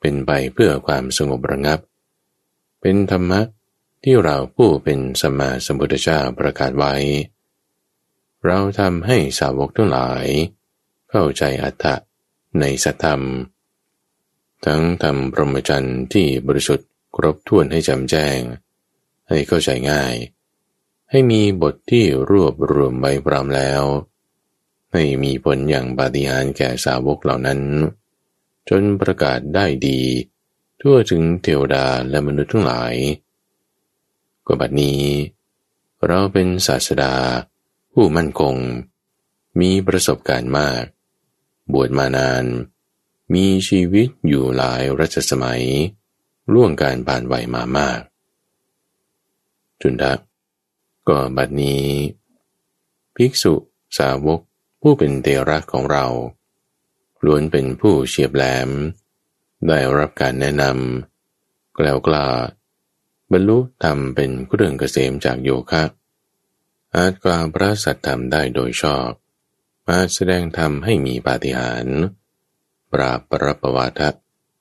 เป็นไปเพื่อความสงบระงับ เป็นธรรมะที่เราผู้เป็นสมมาสมุทธเจ้าประกาศไว้ เราทำให้สาวกทั้งหลาย เข้าใจอัตถะในสัตธรรม ทั้งทำพรหมจรรย์ที่บริสุทธิ์ครบถ้วนให้จำแจ้ง ให้เข้าใจง่าย ให้มีบทที่รวบรวมไว้พร้อมแล้ว ให้มีผลอย่างปาฏิหาริย์แก่สาวกเหล่านั้น จนประกาศได้ดี ทั่วถึงเทวดาและมนุษย์ทั้งหลายกบัดนี้ เราเป็นศาสดา ผู้มั่นคง มีประสบการณ์มาก บวชมานาน มีชีวิตอยู่หลายรัชสมัย ล่วงการผ่านวัยมามาก จุนทะก็บัดนี้ ภิกษุสาวกผู้เป็นเตระของเรา ล้วนเป็นผู้เฉียบแหลม ได้รับการแนะนำกล่าวกล้า บรรลุธรรมเป็นเครื่องเกษมจากโยคะอาจกล่าวพระสัตธรรมได้โดยชอบอาจแสดงธรรมให้มีปาฏิหาริย์ ปราบปรปวาทะ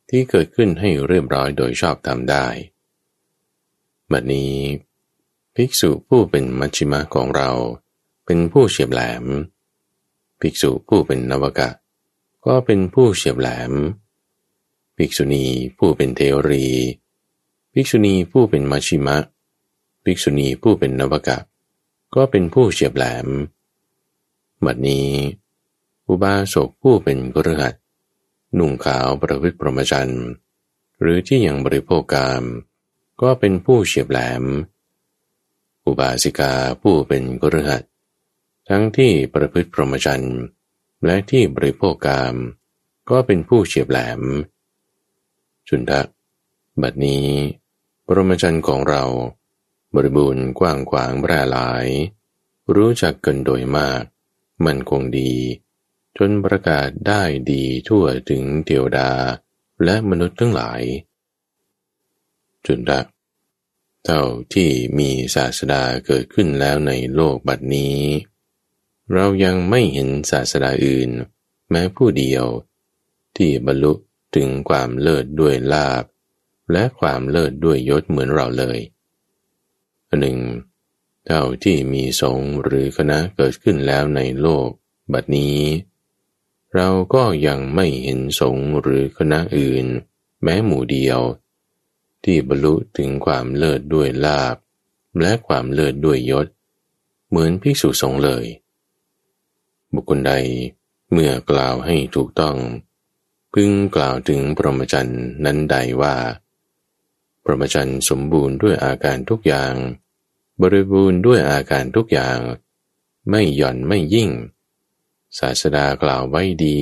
ที่เกิดขึ้นให้เรียบร้อยโดยชอบทำได้ บัดนี้ ภิกษุผู้เป็นมัชชิมะของเรา เป็นผู้เฉียบแหลม ภิกษุผู้เป็นนวกะ ก็เป็นผู้เฉียบแหลม ภิกษุณีผู้เป็นเทวรี ภิกษุณีผู้เป็นมัชิมะ ภิกษุณีผู้เป็นนวกะ ก็เป็นผู้เฉียบแหลม บัดนี้ อุบาสกผู้เป็นกฤหัส นุ่งขาวประพฤติพรหมจรรย์หรือที่ยังบริโภคกาม ก็เป็นผู้เฉียบแหลม อุบาสิกาผู้เป็นกฤหัสทั้งที่ประพฤติพรหมจรรย์และที่บริโภคกาม ก็เป็นผู้เฉียบแหลม จุนทะ บัดนี้ปรหมจรรย์ของเรา บริบูรณ์กว้างขวางแพร่หลาย รู้จักกันโดยมาก มันคงดี จนประกาศได้ดีทั่วถึงเทวดาและมนุษย์ทั้งหลาย จุนทะเท่าที่มีศาสดาเกิดขึ้นแล้วในโลกบัดนี้ เรายังไม่เห็นศาสดาอื่น แม้ผู้เดียว ที่บรรลุถึงความเลิศด้วยลาบ และความเลิศด้วยยศเหมือนเราเลยหนึ่งเท่าที่มีสงหรือคณะเกิดขึ้นแล้วในโลก บัดนี้ เราก็ยังไม่เห็นสงหรือคณะอื่น แม้หมู่เดียว ที่บรรลุถึงความเลิศด้วยลาบ และความเลิศด้วยยศ เหมือนภิกษุสงฆ์เลย บุคคลใดเมื่อกล่าวให้ถูกต้อง พึงกล่าวถึงพรหมจรรย์นั้นใดว่า พรหมจรรย์สมบูรณ์ด้วยอาการทุกอย่าง บริบูรณ์ด้วยอาการทุกอย่าง ไม่หย่อนไม่ยิ่ง ศาสดากล่าวไว้ดี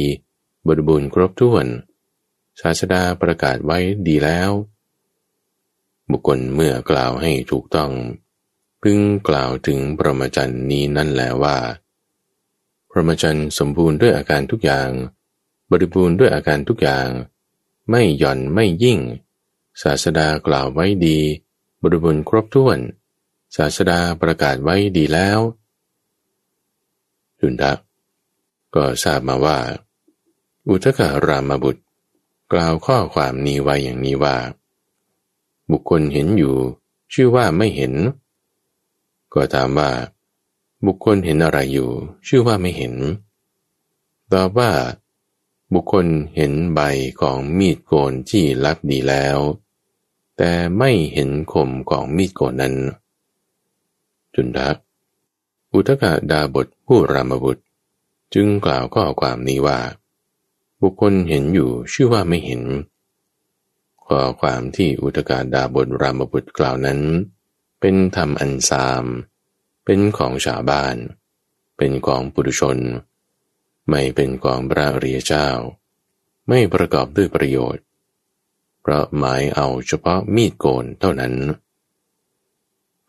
บริบูรณ์ครบถ้วน ศาสดาประกาศไว้ดีแล้ว บุคคลเมื่อกล่าวให้ถูกต้อง พึงกล่าวถึงพรหมจรรย์นี้นั่นแหละว่า พรหมจรรย์สมบูรณ์ด้วยอาการทุกอย่าง บริบูรณ์ด้วยอาการทุกอย่าง ไม่หย่อนไม่ยิ่ง ศาสดากล่าวไว้ดี บริบูรณ์ครบถ้วน ศาสดาประกาศไว้ดีแล้วจุนทะ ก็ทราบมาว่า อุทกรามบุตร กล่าวข้อความนี้ไว้อย่างนี้ว่า บุคคลเห็นอยู่ ชื่อว่าไม่เห็น ก็ถามว่า บุคคลเห็นอะไรอยู่ ชื่อว่าไม่เห็นตอบว่า บุคคลเห็นใบของมีดโกนที่ลักดีแล้ว แต่ไม่เห็นคมของมีดโกนนั้น จุนทักอุทกะดาบทผู้รามบุตร จึงกล่าวข้อความนี้ว่า บุคคลเห็นอยู่ชื่อว่าไม่เห็นข้อความที่อุทกาดาบทรามบุตรกล่าวนั้น เป็นธรรมอันซาม เป็นของชาวบ้าน เป็นของปุถุชน ไม่เป็นของพระอริยเจ้า ไม่ประกอบด้วยประโยชน์ เพราะหมายเอาเฉพาะมีดโกนเท่านั้น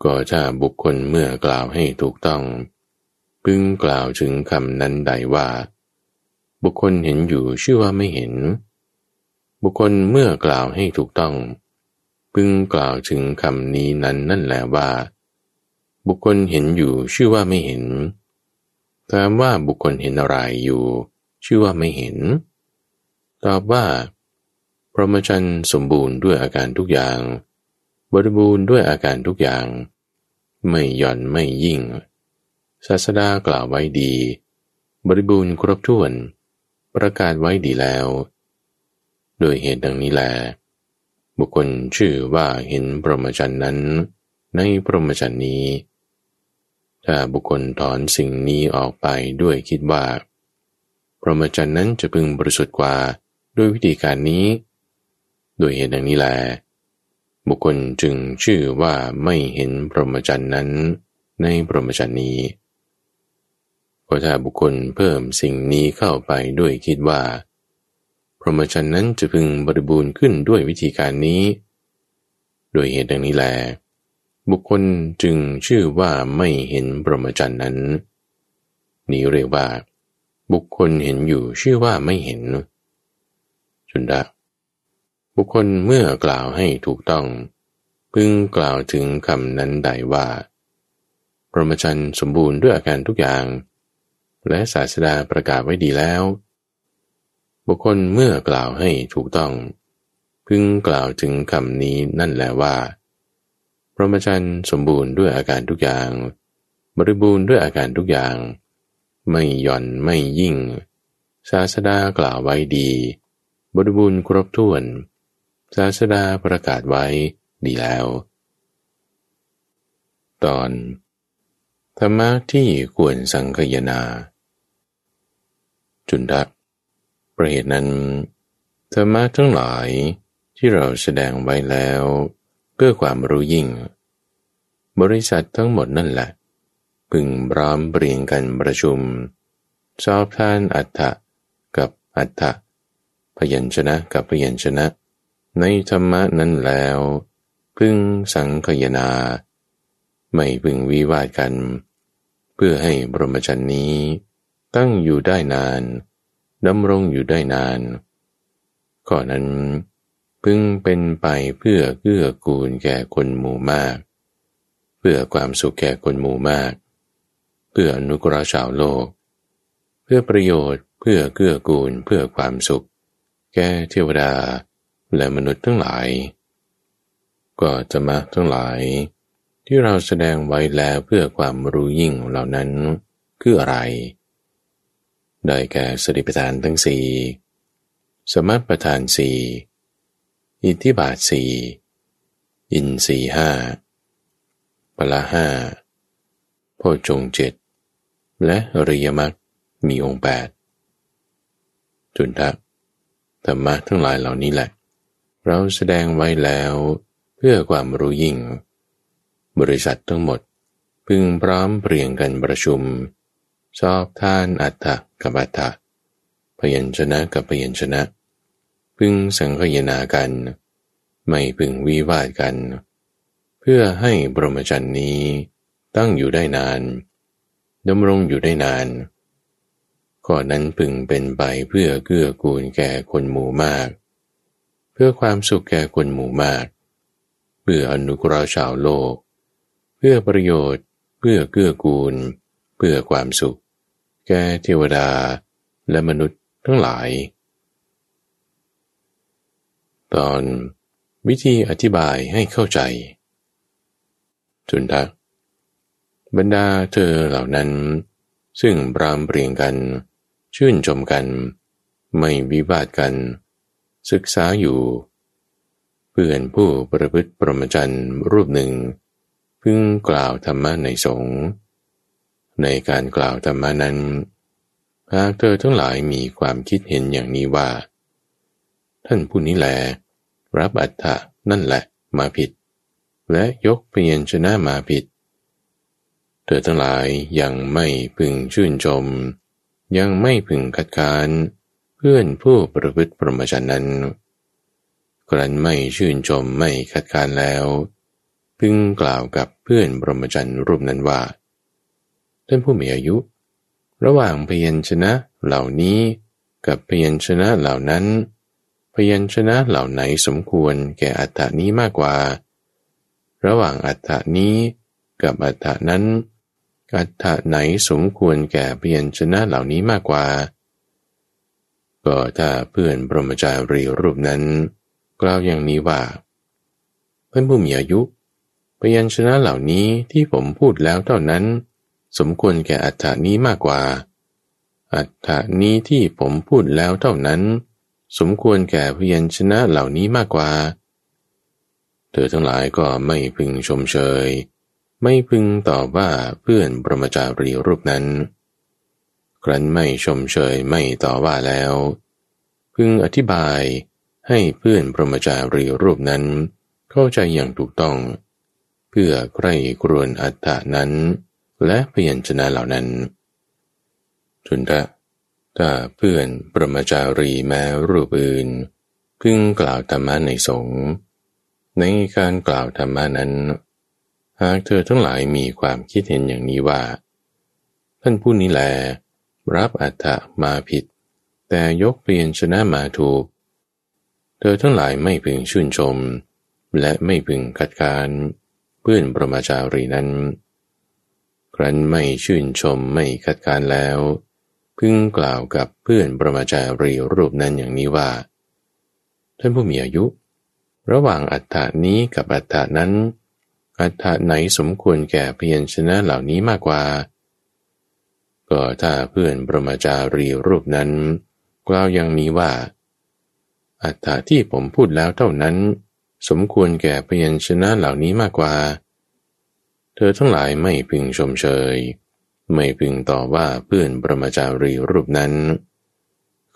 ก็ถ้าบุคคลเมื่อกล่าวให้ถูกต้อง พึงกล่าวถึงคำนั้นใดว่า บุคคลเห็นอยู่ชื่อว่าไม่เห็น บุคคลเมื่อกล่าวให้ถูกต้อง พึงกล่าวถึงคำนี้นั้นนั่นแหละว่า บุคคลเห็นอยู่ชื่อว่าไม่เห็นถามว่าบุคคลเห็นอะไรอยู่ ชื่อว่าไม่เห็น ตอบว่าพรหมจรรย์สมบูรณ์ด้วยอาการทุกอย่าง บริบูรณ์ด้วยอาการทุกอย่าง ไม่หย่อนไม่ยิ่ง ศาสดากล่าวไว้ดี บริบูรณ์ครบถ้วน ประกาศไว้ดีแล้ว โดยเหตุดังนี้แล บุคคลชื่อว่าเห็นพรหมจรรย์นั้น ในพรหมจรรย์นี้ ถ้าบุคคลถอนสิ่งนี้ออกไปด้วยคิดว่า พรหมจรรย์นั้นจะพึงบริสุทธิ์กว่าด้วยวิธีการนี้ โดยเหตุดังนี้แล บุคคลจึงชื่อว่าไม่เห็นพรหมจรรย์นั้นในพรหมจรรย์นี้ เพราะถ้าบุคคลเพิ่มสิ่งนี้เข้าไปด้วยคิดว่า พรหมจรรย์นั้นจะพึงบริบูรณ์ขึ้นด้วยวิธีการนี้ โดยเหตุดังนี้แล บุคคลจึงชื่อว่าไม่เห็นปรหมจันนั้น นี้เรียกว่า บุคคลเห็นอยู่ชื่อว่าไม่เห็นจุนดาบุคคลเมื่อกล่าวให้ถูกต้อง พึงกล่าวถึงคำนั้นใดว่าปรหมจันสมบูรณ์ด้วยอาการทุกอย่าง และศาสดาประกาศไว้ดีแล้ว บุคคลเมื่อกล่าวให้ถูกต้อง พึงกล่าวถึงคำนี้นั่นแหละว่ารหมจรรย์สมบูรณ์ด้วยอาการทุกอย่าง บริบูรณ์ด้วยอาการทุกอย่าง ไม่หย่อนไม่ยิ่ง ศาสดากล่าวไว้ดี บริบูรณ์ครบถ้วน ศาสดาประกาศไว้ดีแล้ว ตอน ธรรมะที่ควรสังคยนา จุนทะประเหตุนั้น ธรรมะทั้งหลายที่เราแสดงไว้แล้วเพื่อความรู้ยิ่ง บริษัททั้งหมดนั่นแหละ พึงพร้อมเปลี่ยนกันประชุมชอบท่านอัฏฐะกับอัฏฐะพยัญชนะกับพยัญชนะ ในธรรมะนั้นแล้ว พึงสังคยนา ไม่พึงวิวาดกัน พื่อให้บรมจันนี้ ตั้งอยู่ได้นานดำรงอยู่ได้นานก่อนนั้น พึงเป็นไปเพื่อเกื้อกูลแก่คนหมู่มาก เพื่อความสุขแก่คนหมู่มาก เพื่ออนุกราชาวโลก เพื่อประโยชน์เพื่อเกื้อกูลเพื่อความสุข แก่เทวดาและมนุษย์ทั้งหลาย ก็จะมาทั้งหลาย ที่เราแสดงไว้แล้วเพื่อความรู้ยิ่งเหล่านั้นคืออะไร ได้แก่สติปัฏฐานทั้งสี่สมัติปัฏฐานสี่อิทธิบาทสี่อินสี่ห้าปละห้าโพชงเจ็ดและอริยมรรคมีองค์แปดจุนทักธรรมะทั้งหลายเหล่านี้แหละ เราแสดงไว้แล้วเพื่อความรู้ยิ่ง บริษัททั้งหมด พึงพร้อมเปลี่ยนกันประชุม ชอบท่านอัตถกับอัตถะพยัญชนะกับพยัญชนะ พึงสังคยนากัน ไม่พึงวิวาดกัน เพื่อให้บรมจันนี้ตั้งอยู่ได้นานดำรงอยู่ได้นานก่อนนั้นพึงเป็นไปเพื่อเกื้อกูลแก่คนหมู่มาก เพื่อความสุขแก่คนหมู่มาก เพื่ออนุกราชาวโลก เพื่อประโยชน์ เพื่อเกื้อกูล เพื่อความสุข แก่เทวดาและมนุษย์ทั้งหลาย ตอนวิธีอธิบายให้เข้าใจ จุนทักบรรดาเธอเหล่านั้น ซึ่งปรามเปรียงกัน ชื่นชมกัน ไม่วิวาทกัน ศึกษาอยู่ เพื่อนผู้ประพฤติประมจันรูปหนึ่ง พึงกล่าวธรรมะในสงฆ์ในการกล่าวธรรมะนั้น หากเธอทั้งหลายมีความคิดเห็นอย่างนี้ว่า ท่านผู้นี้แลรับอัตถะนั่นแหละมาผิด และยกเปลี่ยนชนะมาผิด เธอทั้งหลายยังไม่พึงชื่นชม ยังไม่พึงคัดค้านเพื่อนผู้ประพฤติปรมจันนั้น กรันไม่ชื่นชมไม่คัดค้านแล้ว พึงกล่าวกับเพื่อนปรมจันทร์รูปนั้นว่า ท่านผู้มีอายุ ระหว่างพยัญชนะเหล่านี้กับพยัญชนะเหล่านั้น พยัญชนะเหล่าไหนสมควรแก่อัตถานี้มากกว่า ระหว่างอัตถานี้กับอัตถานั้น อัตถาไหนสมควรแก่พยัญชนะเหล่านี้มากกว่า ก็ถ้าเพื่อนปรมจารีรูปนั้น กล่าวอย่างนี้ว่าเพื่อนผู้มีอายุ พยัญชนะเหล่านี้ที่ผมพูดแล้วเท่านั้น สมควรแก่อัฏฐานี้มากกว่า อัฏฐานี้ที่ผมพูดแล้วเท่านั้น สมควรแก่พยัญชนะเหล่านี้มากกว่า เธอทั้งหลายก็ไม่พึงชมเชย ไม่พึงตอบว่าเพื่อนปรมจารีรูปนั้น ครั้นไม่ชมเชยไม่ต่อว่าแล้ว พึงอธิบายให้เพื่อนปรมจารีรูปนั้น เข้าใจอย่างถูกต้อง เพื่อใครกรวนอัตถานั้น และพยัญชนะเหล่านั้นจุนทะถ้าเพื่อนปรมาจารีแม้รูปอื่นพึงกล่าวธรรมะในสงฆ์ในการกล่าวธรรมะนั้น หากเธอทั้งหลายมีความคิดเห็นอย่างนี้ว่า ท่านผู้นี้แล รับอัตถะมาผิด แต่ยกเปลี่ยนชนะมาถูก เธอทั้งหลายไม่พึงชื่นชม และไม่พึงคัดค้าน เพื่อนปรมาจารีนั้น ครั้นไม่ชื่นชมไม่คัดค้านแล้ว พึงกล่าวกับเพื่อนประมาจารีรูปนั้นอย่างนี้ว่า ท่านผู้มีอายุ ระหว่างอัฏฐานี้กับอัฏฐานั้น อัฏฐาไหนสมควรแก่พยัญชนะเหล่านี้มากกว่า ก็ถ้าเพื่อนประมาจารีรูปนั้น กล่าวอย่างนี้ว่าอัฏฐาที่ผมพูดแล้วเท่านั้น สมควรแก่พยัญชนะเหล่านี้มากกว่า เธอทั้งหลายไม่พึงชมเชย ไม่พึงต่อว่าเพื่อนประมาจารีรูปนั้น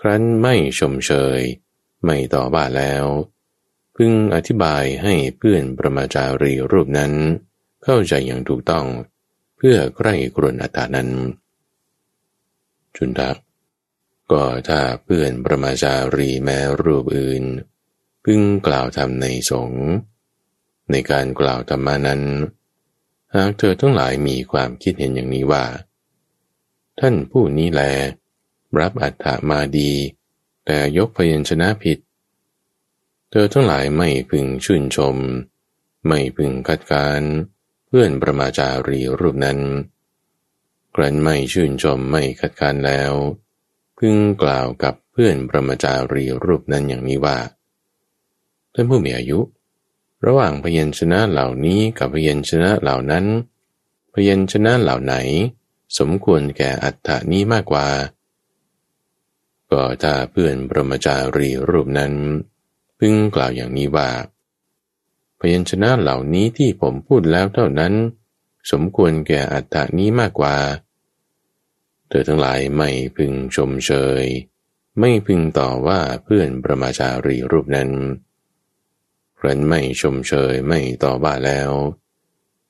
ครั้นไม่ชมเชย ไม่ต่อว่าแล้ว พึงอธิบายให้เพื่อนประมาจารีรูปนั้น เข้าใจอย่างถูกต้องเพื่อใกล้กรนอัตานั้น จุนทักก็ถ้าเพื่อนประมาจารีแม้รูปอื่น พึงกล่าวทำในสงฆ์ในการกล่าวธรรมานั้น หากเธอทั้งหลายมีความคิดเห็นอย่างนี้ว่า ท่านผู้นี้แล รับอัฏฐามาดี แต่ยกพยัญชนะผิด เธอทั้งหลายไม่พึงชื่นชม ไม่พึงคัดค้านเพื่อนประมาจารีรูปนั้น กรันไม่ชื่นชมไม่คัดค้านแล้ว พึงกล่าวกับเพื่อนประมาจารีรูปนั้นอย่างนี้ว่า ท่านผู้มีอายุ ระหว่างพยัญชนะเหล่านี้กับพยัญชนะเหล่านั้น พยัญชนะเหล่าไหน สมควรแก่อัตถานี้มากกว่า ก็ถ้าเพื่อนปรมาจารีรูปนั้น พึงกล่าวอย่างนี้ว่า พยัญชนะเหล่านี้ที่ผมพูดแล้วเท่านั้น สมควรแก่อัตถานี้มากกว่า เธอทั้งหลายไม่พึงชมเชยไม่พึงต่อว่าเพื่อนประมาจารีรูปนั้น รันไม่ชมเชยไม่ต่อว่าแล้ว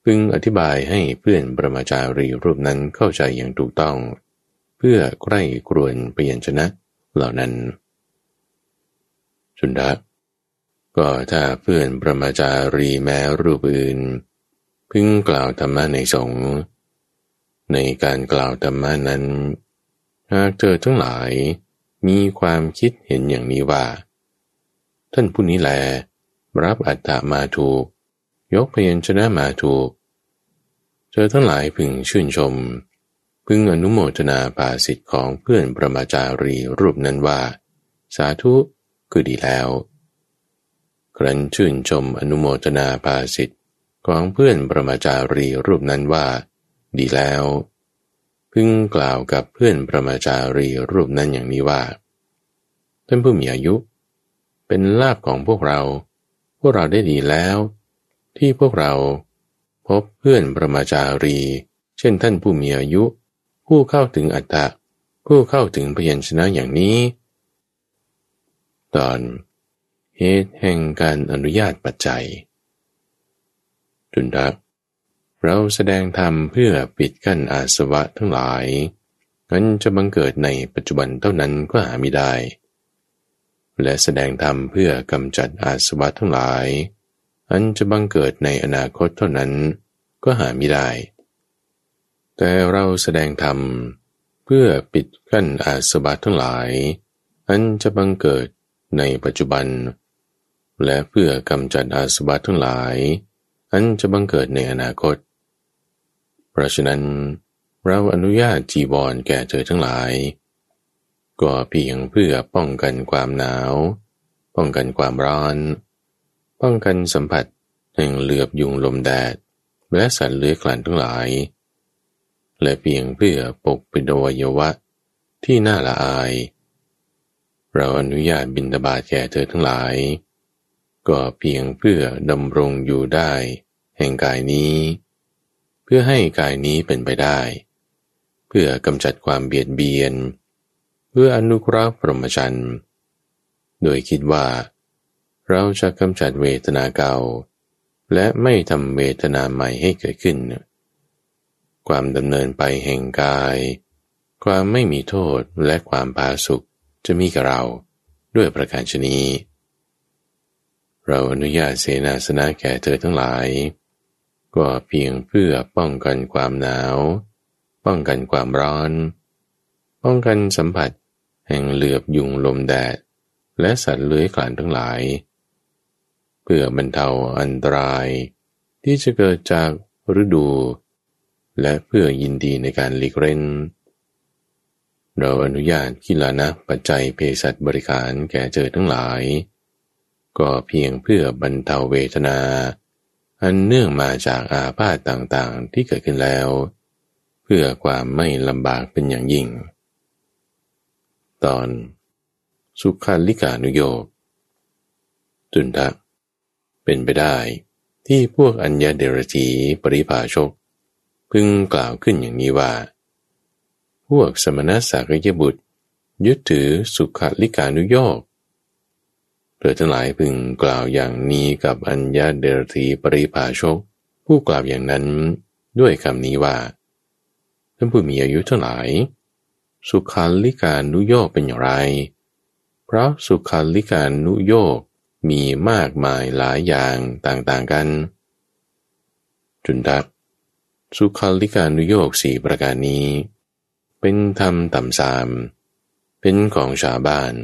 พึงอธิบายให้เพื่อนประมาจารีรูปนั้นเข้าใจอย่างถูกต้อง เพื่อใกล้กรวนเปลี่ยนชนะเหล่านั้นชุนดะก็ถ้าเพื่อนประมาจารีแม้รูปอื่น พึงกล่าวธรรมะในสงฆ์ในการกล่าวธรรมะนั้น หากเธอทั้งหลายมีความคิดเห็นอย่างนี้ว่า ท่านผู้นี้แล รับอัตตามาถูก ยกพยัญชนะมาถูก เธอทั้งหลายพึงชื่นชม พึงอนุโมทนาปาสิทธิ์ของเพื่อนประมาจารีรูปนั้นว่า สาธุคือดีแล้ว ครั้นชื่นชมอนุโมทนาปาสิทธิ์ของเพื่อนประมาจารีรูปนั้นว่า ดีแล้ว พึงกล่าวกับเพื่อนประมาจารีรูปนั้นอย่างนี้ว่าท่านผู้มีอายุ เป็นลาบของพวกเรา วกเราได้ดีแล้ว ที่พวกเราพบเพื่อนประมาจารี เช่นท่านผู้มีอายุ ผู้เข้าถึงอัตตะ ผู้เข้าถึงพยัญชนะอย่างนี้ ตอนเหตุแห่งการอนุญาตปัจจัยจุนทักเราแสดงธรรมเพื่อปิดกั้นอาสวะทั้งหลายนั้นจะบังเกิดในปัจจุบันเท่านั้นก็หาไม่ได้ และแสดงธรรมเพื่อกำจัดอาสวะทั้งหลาย อันจะบังเกิดในอนาคตเท่านั้นก็หาไม่ได้ แต่เราแสดงธรรมเพื่อปิดกั้นอาสวะทั้งหลาย อันจะบังเกิดในปัจจุบัน และเพื่อกำจัดอาสวะทั้งหลาย อันจะบังเกิดในอนาคต เพราะฉะนั้น เราอนุญาตจีวรแก่เธอทั้งหลาย ก็เพียงเพื่อป้องกันความหนาว ป้องกันความร้อน ป้องกันสัมผัสแห่งเหลือบยุงลมแดด และสัตว์เลื้อยคลานทั้งหลาย และเพียงเพื่อปกปิดอวัยวะที่น่าละอาย เราอนุญาตบินตบาตแก่เธอทั้งหลาย ก็เพียงเพื่อดำรงอยู่ได้ แห่งกายนี้ เพื่อให้กายนี้เป็นไปได้ เพื่อกำจัดความเบียดเบียนเพื่ออนุคราะห์พรหมจรรย์ โดยคิดว่า เราจะกำจัดเวทนาเก่า และไม่ทำเวทนาใหม่ให้เกิดขึ้น ความดำเนินไปแห่งกาย ความไม่มีโทษและความพาสุขจะมีกับเราด้วยประการชนีเราอนุญาตเสนาสนะแก่เธอทั้งหลาย ก็เพียงเพื่อป้องกันความหนาว ป้องกันความร้อน ป้องกันสัมผัส แห่งเหลือบยุงลมแดด และสัตว์เลื้อยคลานทั้งหลาย เพื่อบรรเทาอันตราย ที่จะเกิดจากฤดู และเพื่อยินดีในการหลีกเล่นเราอนุญาตกิลานะปัจจัยเภสัชบริการแก่เจอทั้งหลาย ก็เพียงเพื่อบรรเทาเวทนา อันเนื่องมาจากอาพาธต่างๆที่เกิดขึ้นแล้ว เพื่อความไม่ลำบากเป็นอย่างยิ่ง ตอน สุขาลิกานุโยกจุนทะเป็นไปได้ที่พวกอัญญาเดรธีปริภาชก พึงกล่าวขึ้นอย่างนี้ว่า พวกสมณะสากยบุตร ยึดถือสุขลิกานุโยกเธอทั้งหลายพึงกล่าวอย่างนี้กับอัญญาเดรธีปริภาชก ผู้กล่าวอย่างนั้นด้วยคำนี้ว่าท่านผู้มีอายุเทั้งหลาย สุขาลิกานุโยกเป็นอย่างไร เพราะสุขาลิกานุโยกมีมากมายหลายอย่างต่างๆกัน จุนดักสุขาลิกานุโยกสี่ประการนี้ เป็นธรรมต่ำสาม เป็นของชาวบ้าน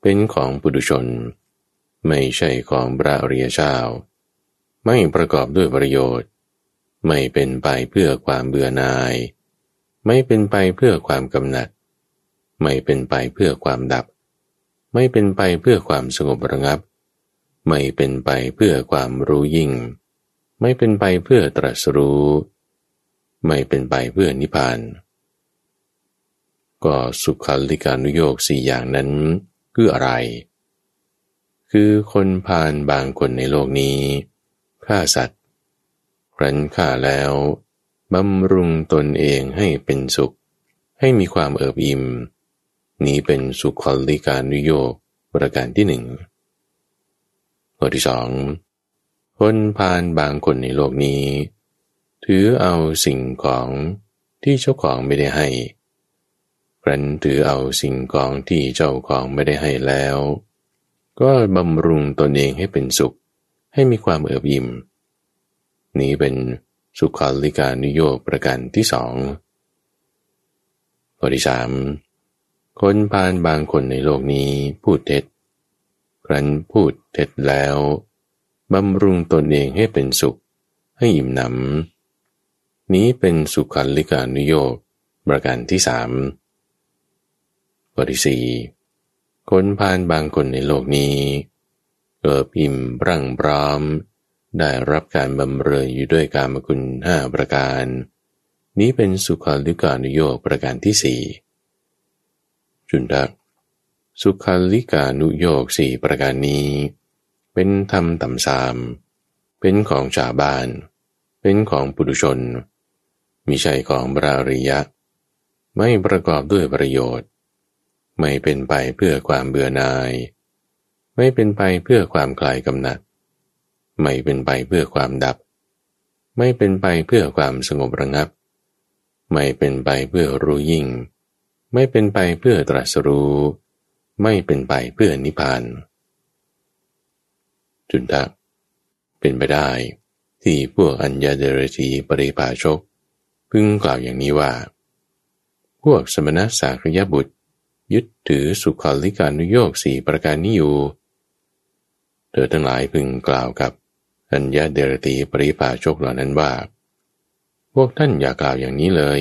เป็นของปุถุชน ไม่ใช่ของพระอริยเจ้าไม่ประกอบด้วยประโยชน์ ไม่เป็นไปเพื่อความเบื่อหน่าย ไม่เป็นไปเพื่อความกำหนัด ไม่เป็นไปเพื่อความดับ ไม่เป็นไปเพื่อความสงบระงับ ไม่เป็นไปเพื่อความรู้ยิ่ง ไม่เป็นไปเพื่อตรัสรู้ ไม่เป็นไปเพื่อนิพพาน ก็สุขลิกานุโยกสี่อย่างนั้นคืออะไร คือคนพาลบางคนในโลกนี้ฆ่าสัตว์รันฆ่าแล้ว บำรุงตนเองให้เป็นสุข ให้มีความเอิบอิ่ม นี้เป็นสุขลิการนุโยกประการที่หนึ่งข้อที่สองคนพาลบางคนในโลกนี้ ถือเอาสิ่งของที่เจ้าของไม่ได้ให้ครั้นถือเอาสิ่งของที่เจ้าของไม่ได้ให้แล้ว ก็บำรุงตนเองให้เป็นสุข ให้มีความเอิบอิ่ม นี้เป็น สุขาลิกานิโยประการที่สองข้อที่สามคนพานบางคนในโลกนี้พูดเท็จ ครั้นพูดเท็จแล้วบำรุงตนเองให้เป็นสุข ให้อิ่มหนำนี้เป็นสุขันลิกานุโยกประการที่สามข้อที่สี่คนพานบางคนในโลกนี้เกิดอิ่มร่างพร้อม ได้รับการบำเรออยู่ด้วยการมคุณห้าประการ นี้เป็นสุขาลิกานุโยกประการที่สี่จุนดักสุขาลิกานุโยกสี่ประการนี้ เป็นธรรมต่ำสาม เป็นของชาวบ้าน เป็นของปุถุชนมิใช่ของบราริยะ ไม่ประกอบด้วยประโยชน์ ไม่เป็นไปเพื่อความเบื่อหน่าย ไม่เป็นไปเพื่อความคลายกำหนัด ไม่เป็นไปเพื่อความดับ ไม่เป็นไปเพื่อความสงบระงับ ไม่เป็นไปเพื่อรู้ยิ่ง ไม่เป็นไปเพื่อตรัสรู้ ไม่เป็นไปเพื่อนิพพาน จุนทักเป็นไปได้ ที่พวกอัญญาเดรธีปริภาชก พึงกล่าวอย่างนี้ว่า พวกสมณะสากยบุตร ยึดถือสุขลิกานุโยกสี่ประการนี้อยู่เธอทั้งหลายพึงกล่าวกับ อัญญาเดรตีปริภาชกเหล่านั้นว่า พวกท่านอย่ากล่าวอย่างนี้เลย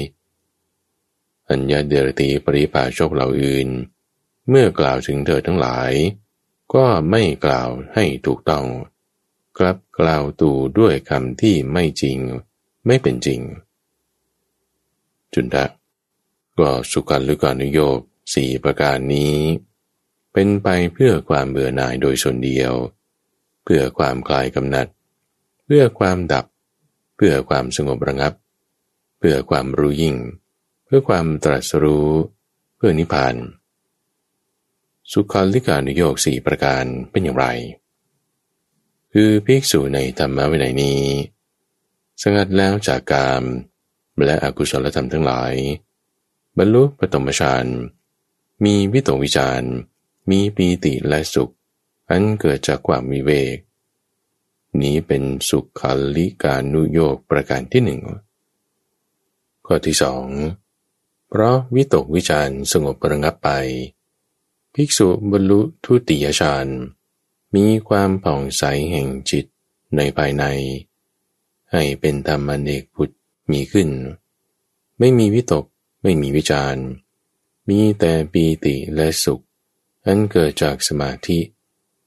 อัญญาเดรตีปริภาชกเหล่าอื่น เมื่อกล่าวถึงเธอทั้งหลาย ก็ไม่กล่าวให้ถูกต้อง กลับกล่าวตูด้วยคำที่ไม่จริง ไม่เป็นจริง จุนทะก็สุขันลุกานุโยกสี่ประการนี้ เป็นไปเพื่อความเบื่อหน่ายโดยส่วนเดียว เพื่อความคลายกำหนัด เพื่อความดับ เพื่อความสงบระงับ เพื่อความรู้ยิ่ง เพื่อความตรัสรู้ เพื่อนิพพาน สุขันลิกานุโยกสี่ประการเป็นอย่างไร คือภิกษุในธรรมะวินัยนี้ สงัดแล้วจากกาม และอกุศลธรรมทั้งหลาย บรรลุปฐมฌานมีวิตกวิจารมีปีติและสุข อันเกิดจากความมีเวก นี้เป็นสุขคลิกานุโยกประการที่หนึ่งข้อที่สองเพราะวิตกวิจารสงบประงับไป ภิกษุบรรลุทุติยฌานมีความผ่องใสแห่งจิตในภายใน ให้เป็นธรรมเนกพุทธมีขึ้น ไม่มีวิตกไม่มีวิจารมีแต่ปีติและสุข อันเกิดจากสมาธิ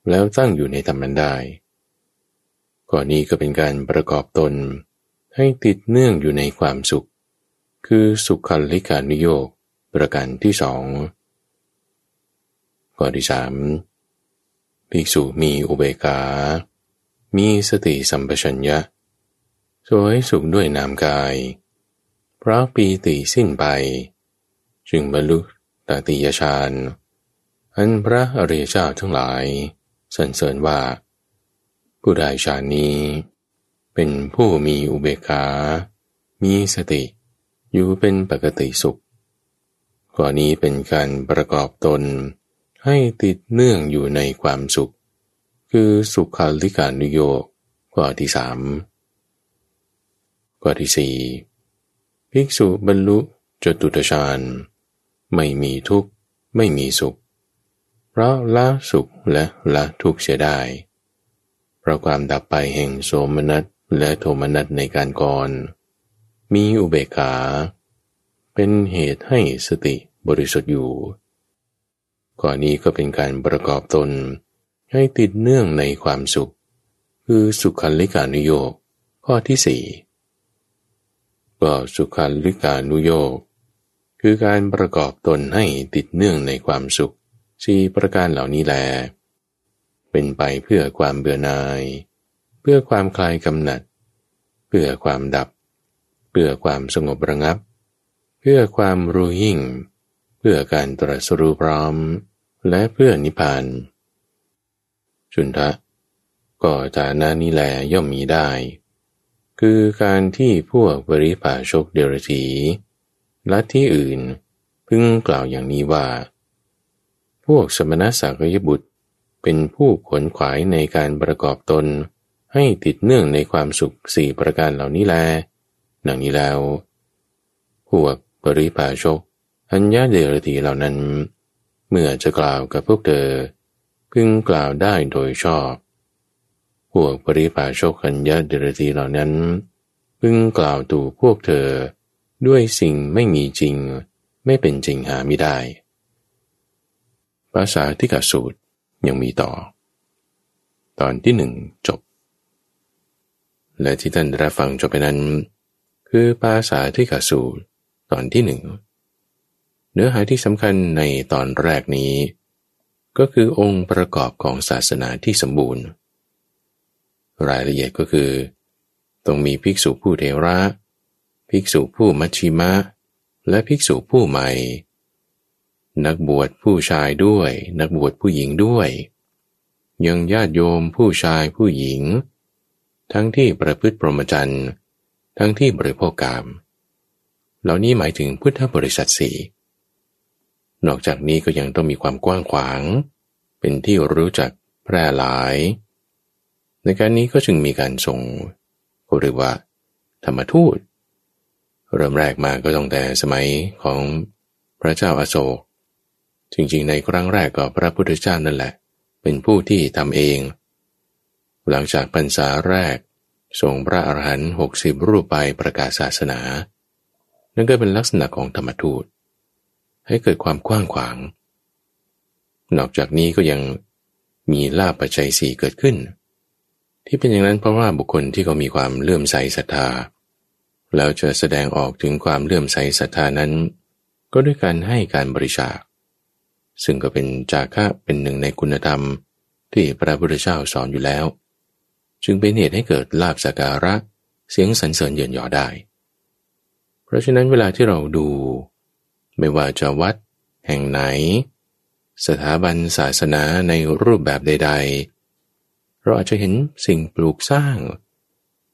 แล้วตั้งอยู่ในธรรมนั้นได้ ก่อนนี้ก็เป็นการประกอบตน ให้ติดเนื่องอยู่ในความสุข คือสุขคันลิกานุโยกประการที่สองข้อที่สามภิกษุมีอุเบกา มีสติสัมปชัญญะสวยสุขด้วยนามกาย เพราะปีติสิ้นไป จึงบรรลุตติยฌานอันพระอริยเจ้าทั้งหลายสรรเสริญว่า ผู้ได้ฌานนี้ เป็นผู้มีอุเบกขา มีสติ อยู่เป็นปกติสุขข้อนี้เป็นการประกอบตน ให้ติดเนื่องอยู่ในความสุข คือสุขาลิกานุโยกข้อที่สามข้อที่สี่ภิกษุบรรลุจตุตฌานไม่มีทุกข์ไม่มีสุข เพราะละสุขและละทุกข์เสียได้ เพราะความดับไปแห่งโสมนัสและโทมนัสในการก่อน มีอุเบกขา เป็นเหตุให้สติบริสุทธิ์อยู่ก่อนนี้ก็เป็นการประกอบตน ให้ติดเนื่องในความสุข คือสุขันลิกานุโยกข้อที่สี่ก็สุขันลิกานุโยกคือการประกอบตนให้ติดเนื่องในความสุขสี่ประการเหล่านี้แหละ เป็นไปเพื่อความเบื่อหน่าย เพื่อความคลายกำหนัด เพื่อความดับ เพื่อความสงบระงับ เพื่อความรู้ยิ่ง เพื่อการตรัสรู้พร้อม และเพื่อนิพพาน ชุนทะ ก็ฐานานี้แลย่อมมีได้ คือการที่พวกบริภาชกเดรธีและที่อื่น พึงกล่าวอย่างนี้ว่า พวกสมณสากยบุตร เป็นผู้ขนขวายในการประกอบตน ให้ติดเนื่องในความสุขสี่ประการเหล่านี้แล ดังนี้แล้ว พวกบริภาชก อัญญาเดรธีเหล่านั้น เมื่อจะกล่าวกับพวกเธอ พึงกล่าวได้โดยชอบ พวกปริภาชกัญญาเดรธีเหล่านั้น พึงกล่าวตู่พวกเธอ ด้วยสิ่งไม่มีจริง ไม่เป็นจริงหาไม่ได้ภาษาที่กสูตร ยังมีต่อ ตอนที่หนึ่งจบ และที่ท่านรับฟังจบไปนั้น คือภาษาที่กสูตรตอนที่หนึ่งเนื้อหาที่สำคัญในตอนแรกนี้ ก็คือองค์ประกอบของศาสนาที่สมบูรณ์ รายละเอียดก็คือ ต้องมีภิกษุผู้เทระ ภิกษุผู้มัชชิมะ และภิกษุผู้ใหม่ นักบวชผู้ชายด้วย นักบวชผู้หญิงด้วย ยังญาติโยมผู้ชายผู้หญิง ทั้งที่ประพฤติปรมจันทร์ทั้งที่บริโภคกรรมเหล่านี้หมายถึงพุทธบริษัทสี่นอกจากนี้ก็ยังต้องมีความกว้างขวาง เป็นที่รู้จักแพร่หลาย ในการนี้ก็จึงมีการส่งหรือว่าธรรมทูต เริ่มแรกมาก็ต้องแต่สมัยของพระเจ้าอาโศก จริงๆ ในครั้งแรกก็พระพุทธเจ้านั่นแหละ เป็นผู้ที่ทำเอง หลังจากพรรษาแรกส่งพระอรหันต์หกสิบรูปไปประกาศศาสนา นั่นก็เป็นลักษณะของธรรมทูต ให้เกิดความกว้างขวาง นอกจากนี้ก็ยังมีลาบปัจจัยสี่เกิดขึ้น ที่เป็นอย่างนั้นเพราะว่าบุคคลที่เขามีความเลื่อมใสศรัทธาแล้วจะแสดงออกถึงความเลื่อมใสศรัทธานั้น ก็ด้วยการให้การบริจาค ซึ่งก็เป็นจาคะเป็นหนึ่งในคุณธรรมที่พระพุทธเจ้าสอนอยู่แล้ว จึงเป็นเหตุให้เกิดลาบสกการะเสียงสรรเสริญเยินยอได้ เพราะฉะนั้นเวลาที่เราดู ไม่ว่าจะวัด แห่งไหน สถาบันศาสนาในรูปแบบใด ๆ เราอาจจะเห็นสิ่งปลูกสร้าง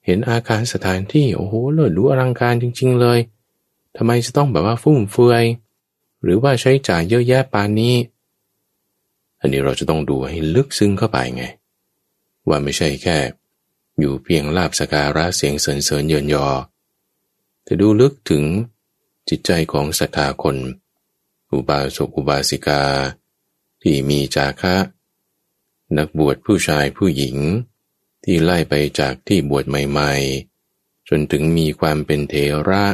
เห็นอาคารสถานที่โอ้โหเลิศดูอลังการจริง ๆ เลยทำไมจะต้องแบบว่าฟุ่มเฟือย หรือว่าใช้จ่ายเยอะแยะปานนี้ อันนี้เราจะต้องดูให้ลึกซึ้งเข้าไปไง ว่าไม่ใช่แค่ อยู่เพียงลาบสการะเสียงเสริญเสริญเยินยอ แต่ดูลึกถึงจิตใจของศรัทธาคน อุบาสกอุบาสิกา ที่มีจาคะ นักบวชผู้ชายผู้หญิง ที่ไล่ไปจากที่บวชใหม่ๆ จนถึงมีความเป็นเทระ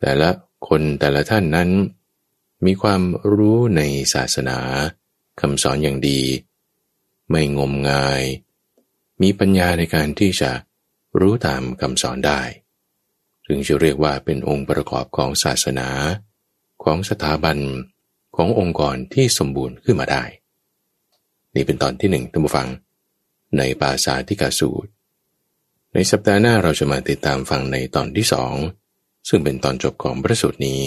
แต่ละคนแต่ละท่านนั้น มีความรู้ในศาสนาคำสอนอย่างดี ไม่งมงาย มีปัญญาในการที่จะรู้ตามคำสอนได้ ถึงจะเรียกว่าเป็นองค์ประกอบของศาสนา ของสถาบันขององค์กรที่สมบูรณ์ขึ้นมาได้ นี่เป็นตอนที่หนึ่งท่านผู้ฟัง ในภาษาที่กาสูตร ในสัปดาห์หน้าเราจะมาติดตามฟังในตอนที่สองซึ่งเป็นตอนจบของพระสูตรนี้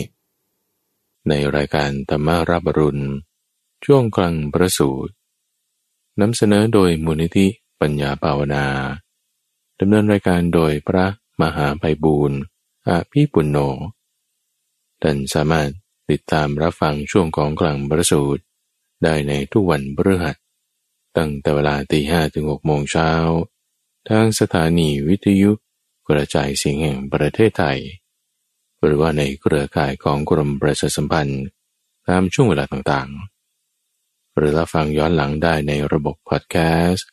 ในรายการธรรมารับรุณ ช่วงกลางพระสูตรนำเสนอโดยมูลนิธิปัญญาภาวนาดำเนินรายการโดยพระมหาไพบูรณ์อาภีปุณโญท่านสามารถติดตามรับฟังช่วงของกลางพระสูตรได้ในทุกวันพฤหัส ตั้งแต่เวลาตีห้ถึงหกโมงเช้า ทางสถานีวิทยุกระจายเสียงแห่งประเทศไทย หรือว่าในเครือข่ายของกรมประชาสัมพันธ์ตามช่วงเวลาต่างๆ หรือรับฟังย้อนหลังได้ในระบบพอดแคสต์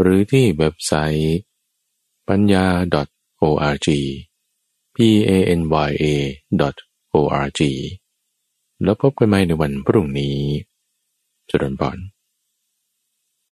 หรือที่เว็บไซต์ปัญญา .org p a n y a .org แล้วพบกันใหม่ในวันพรุ่งนี้จุดนบอน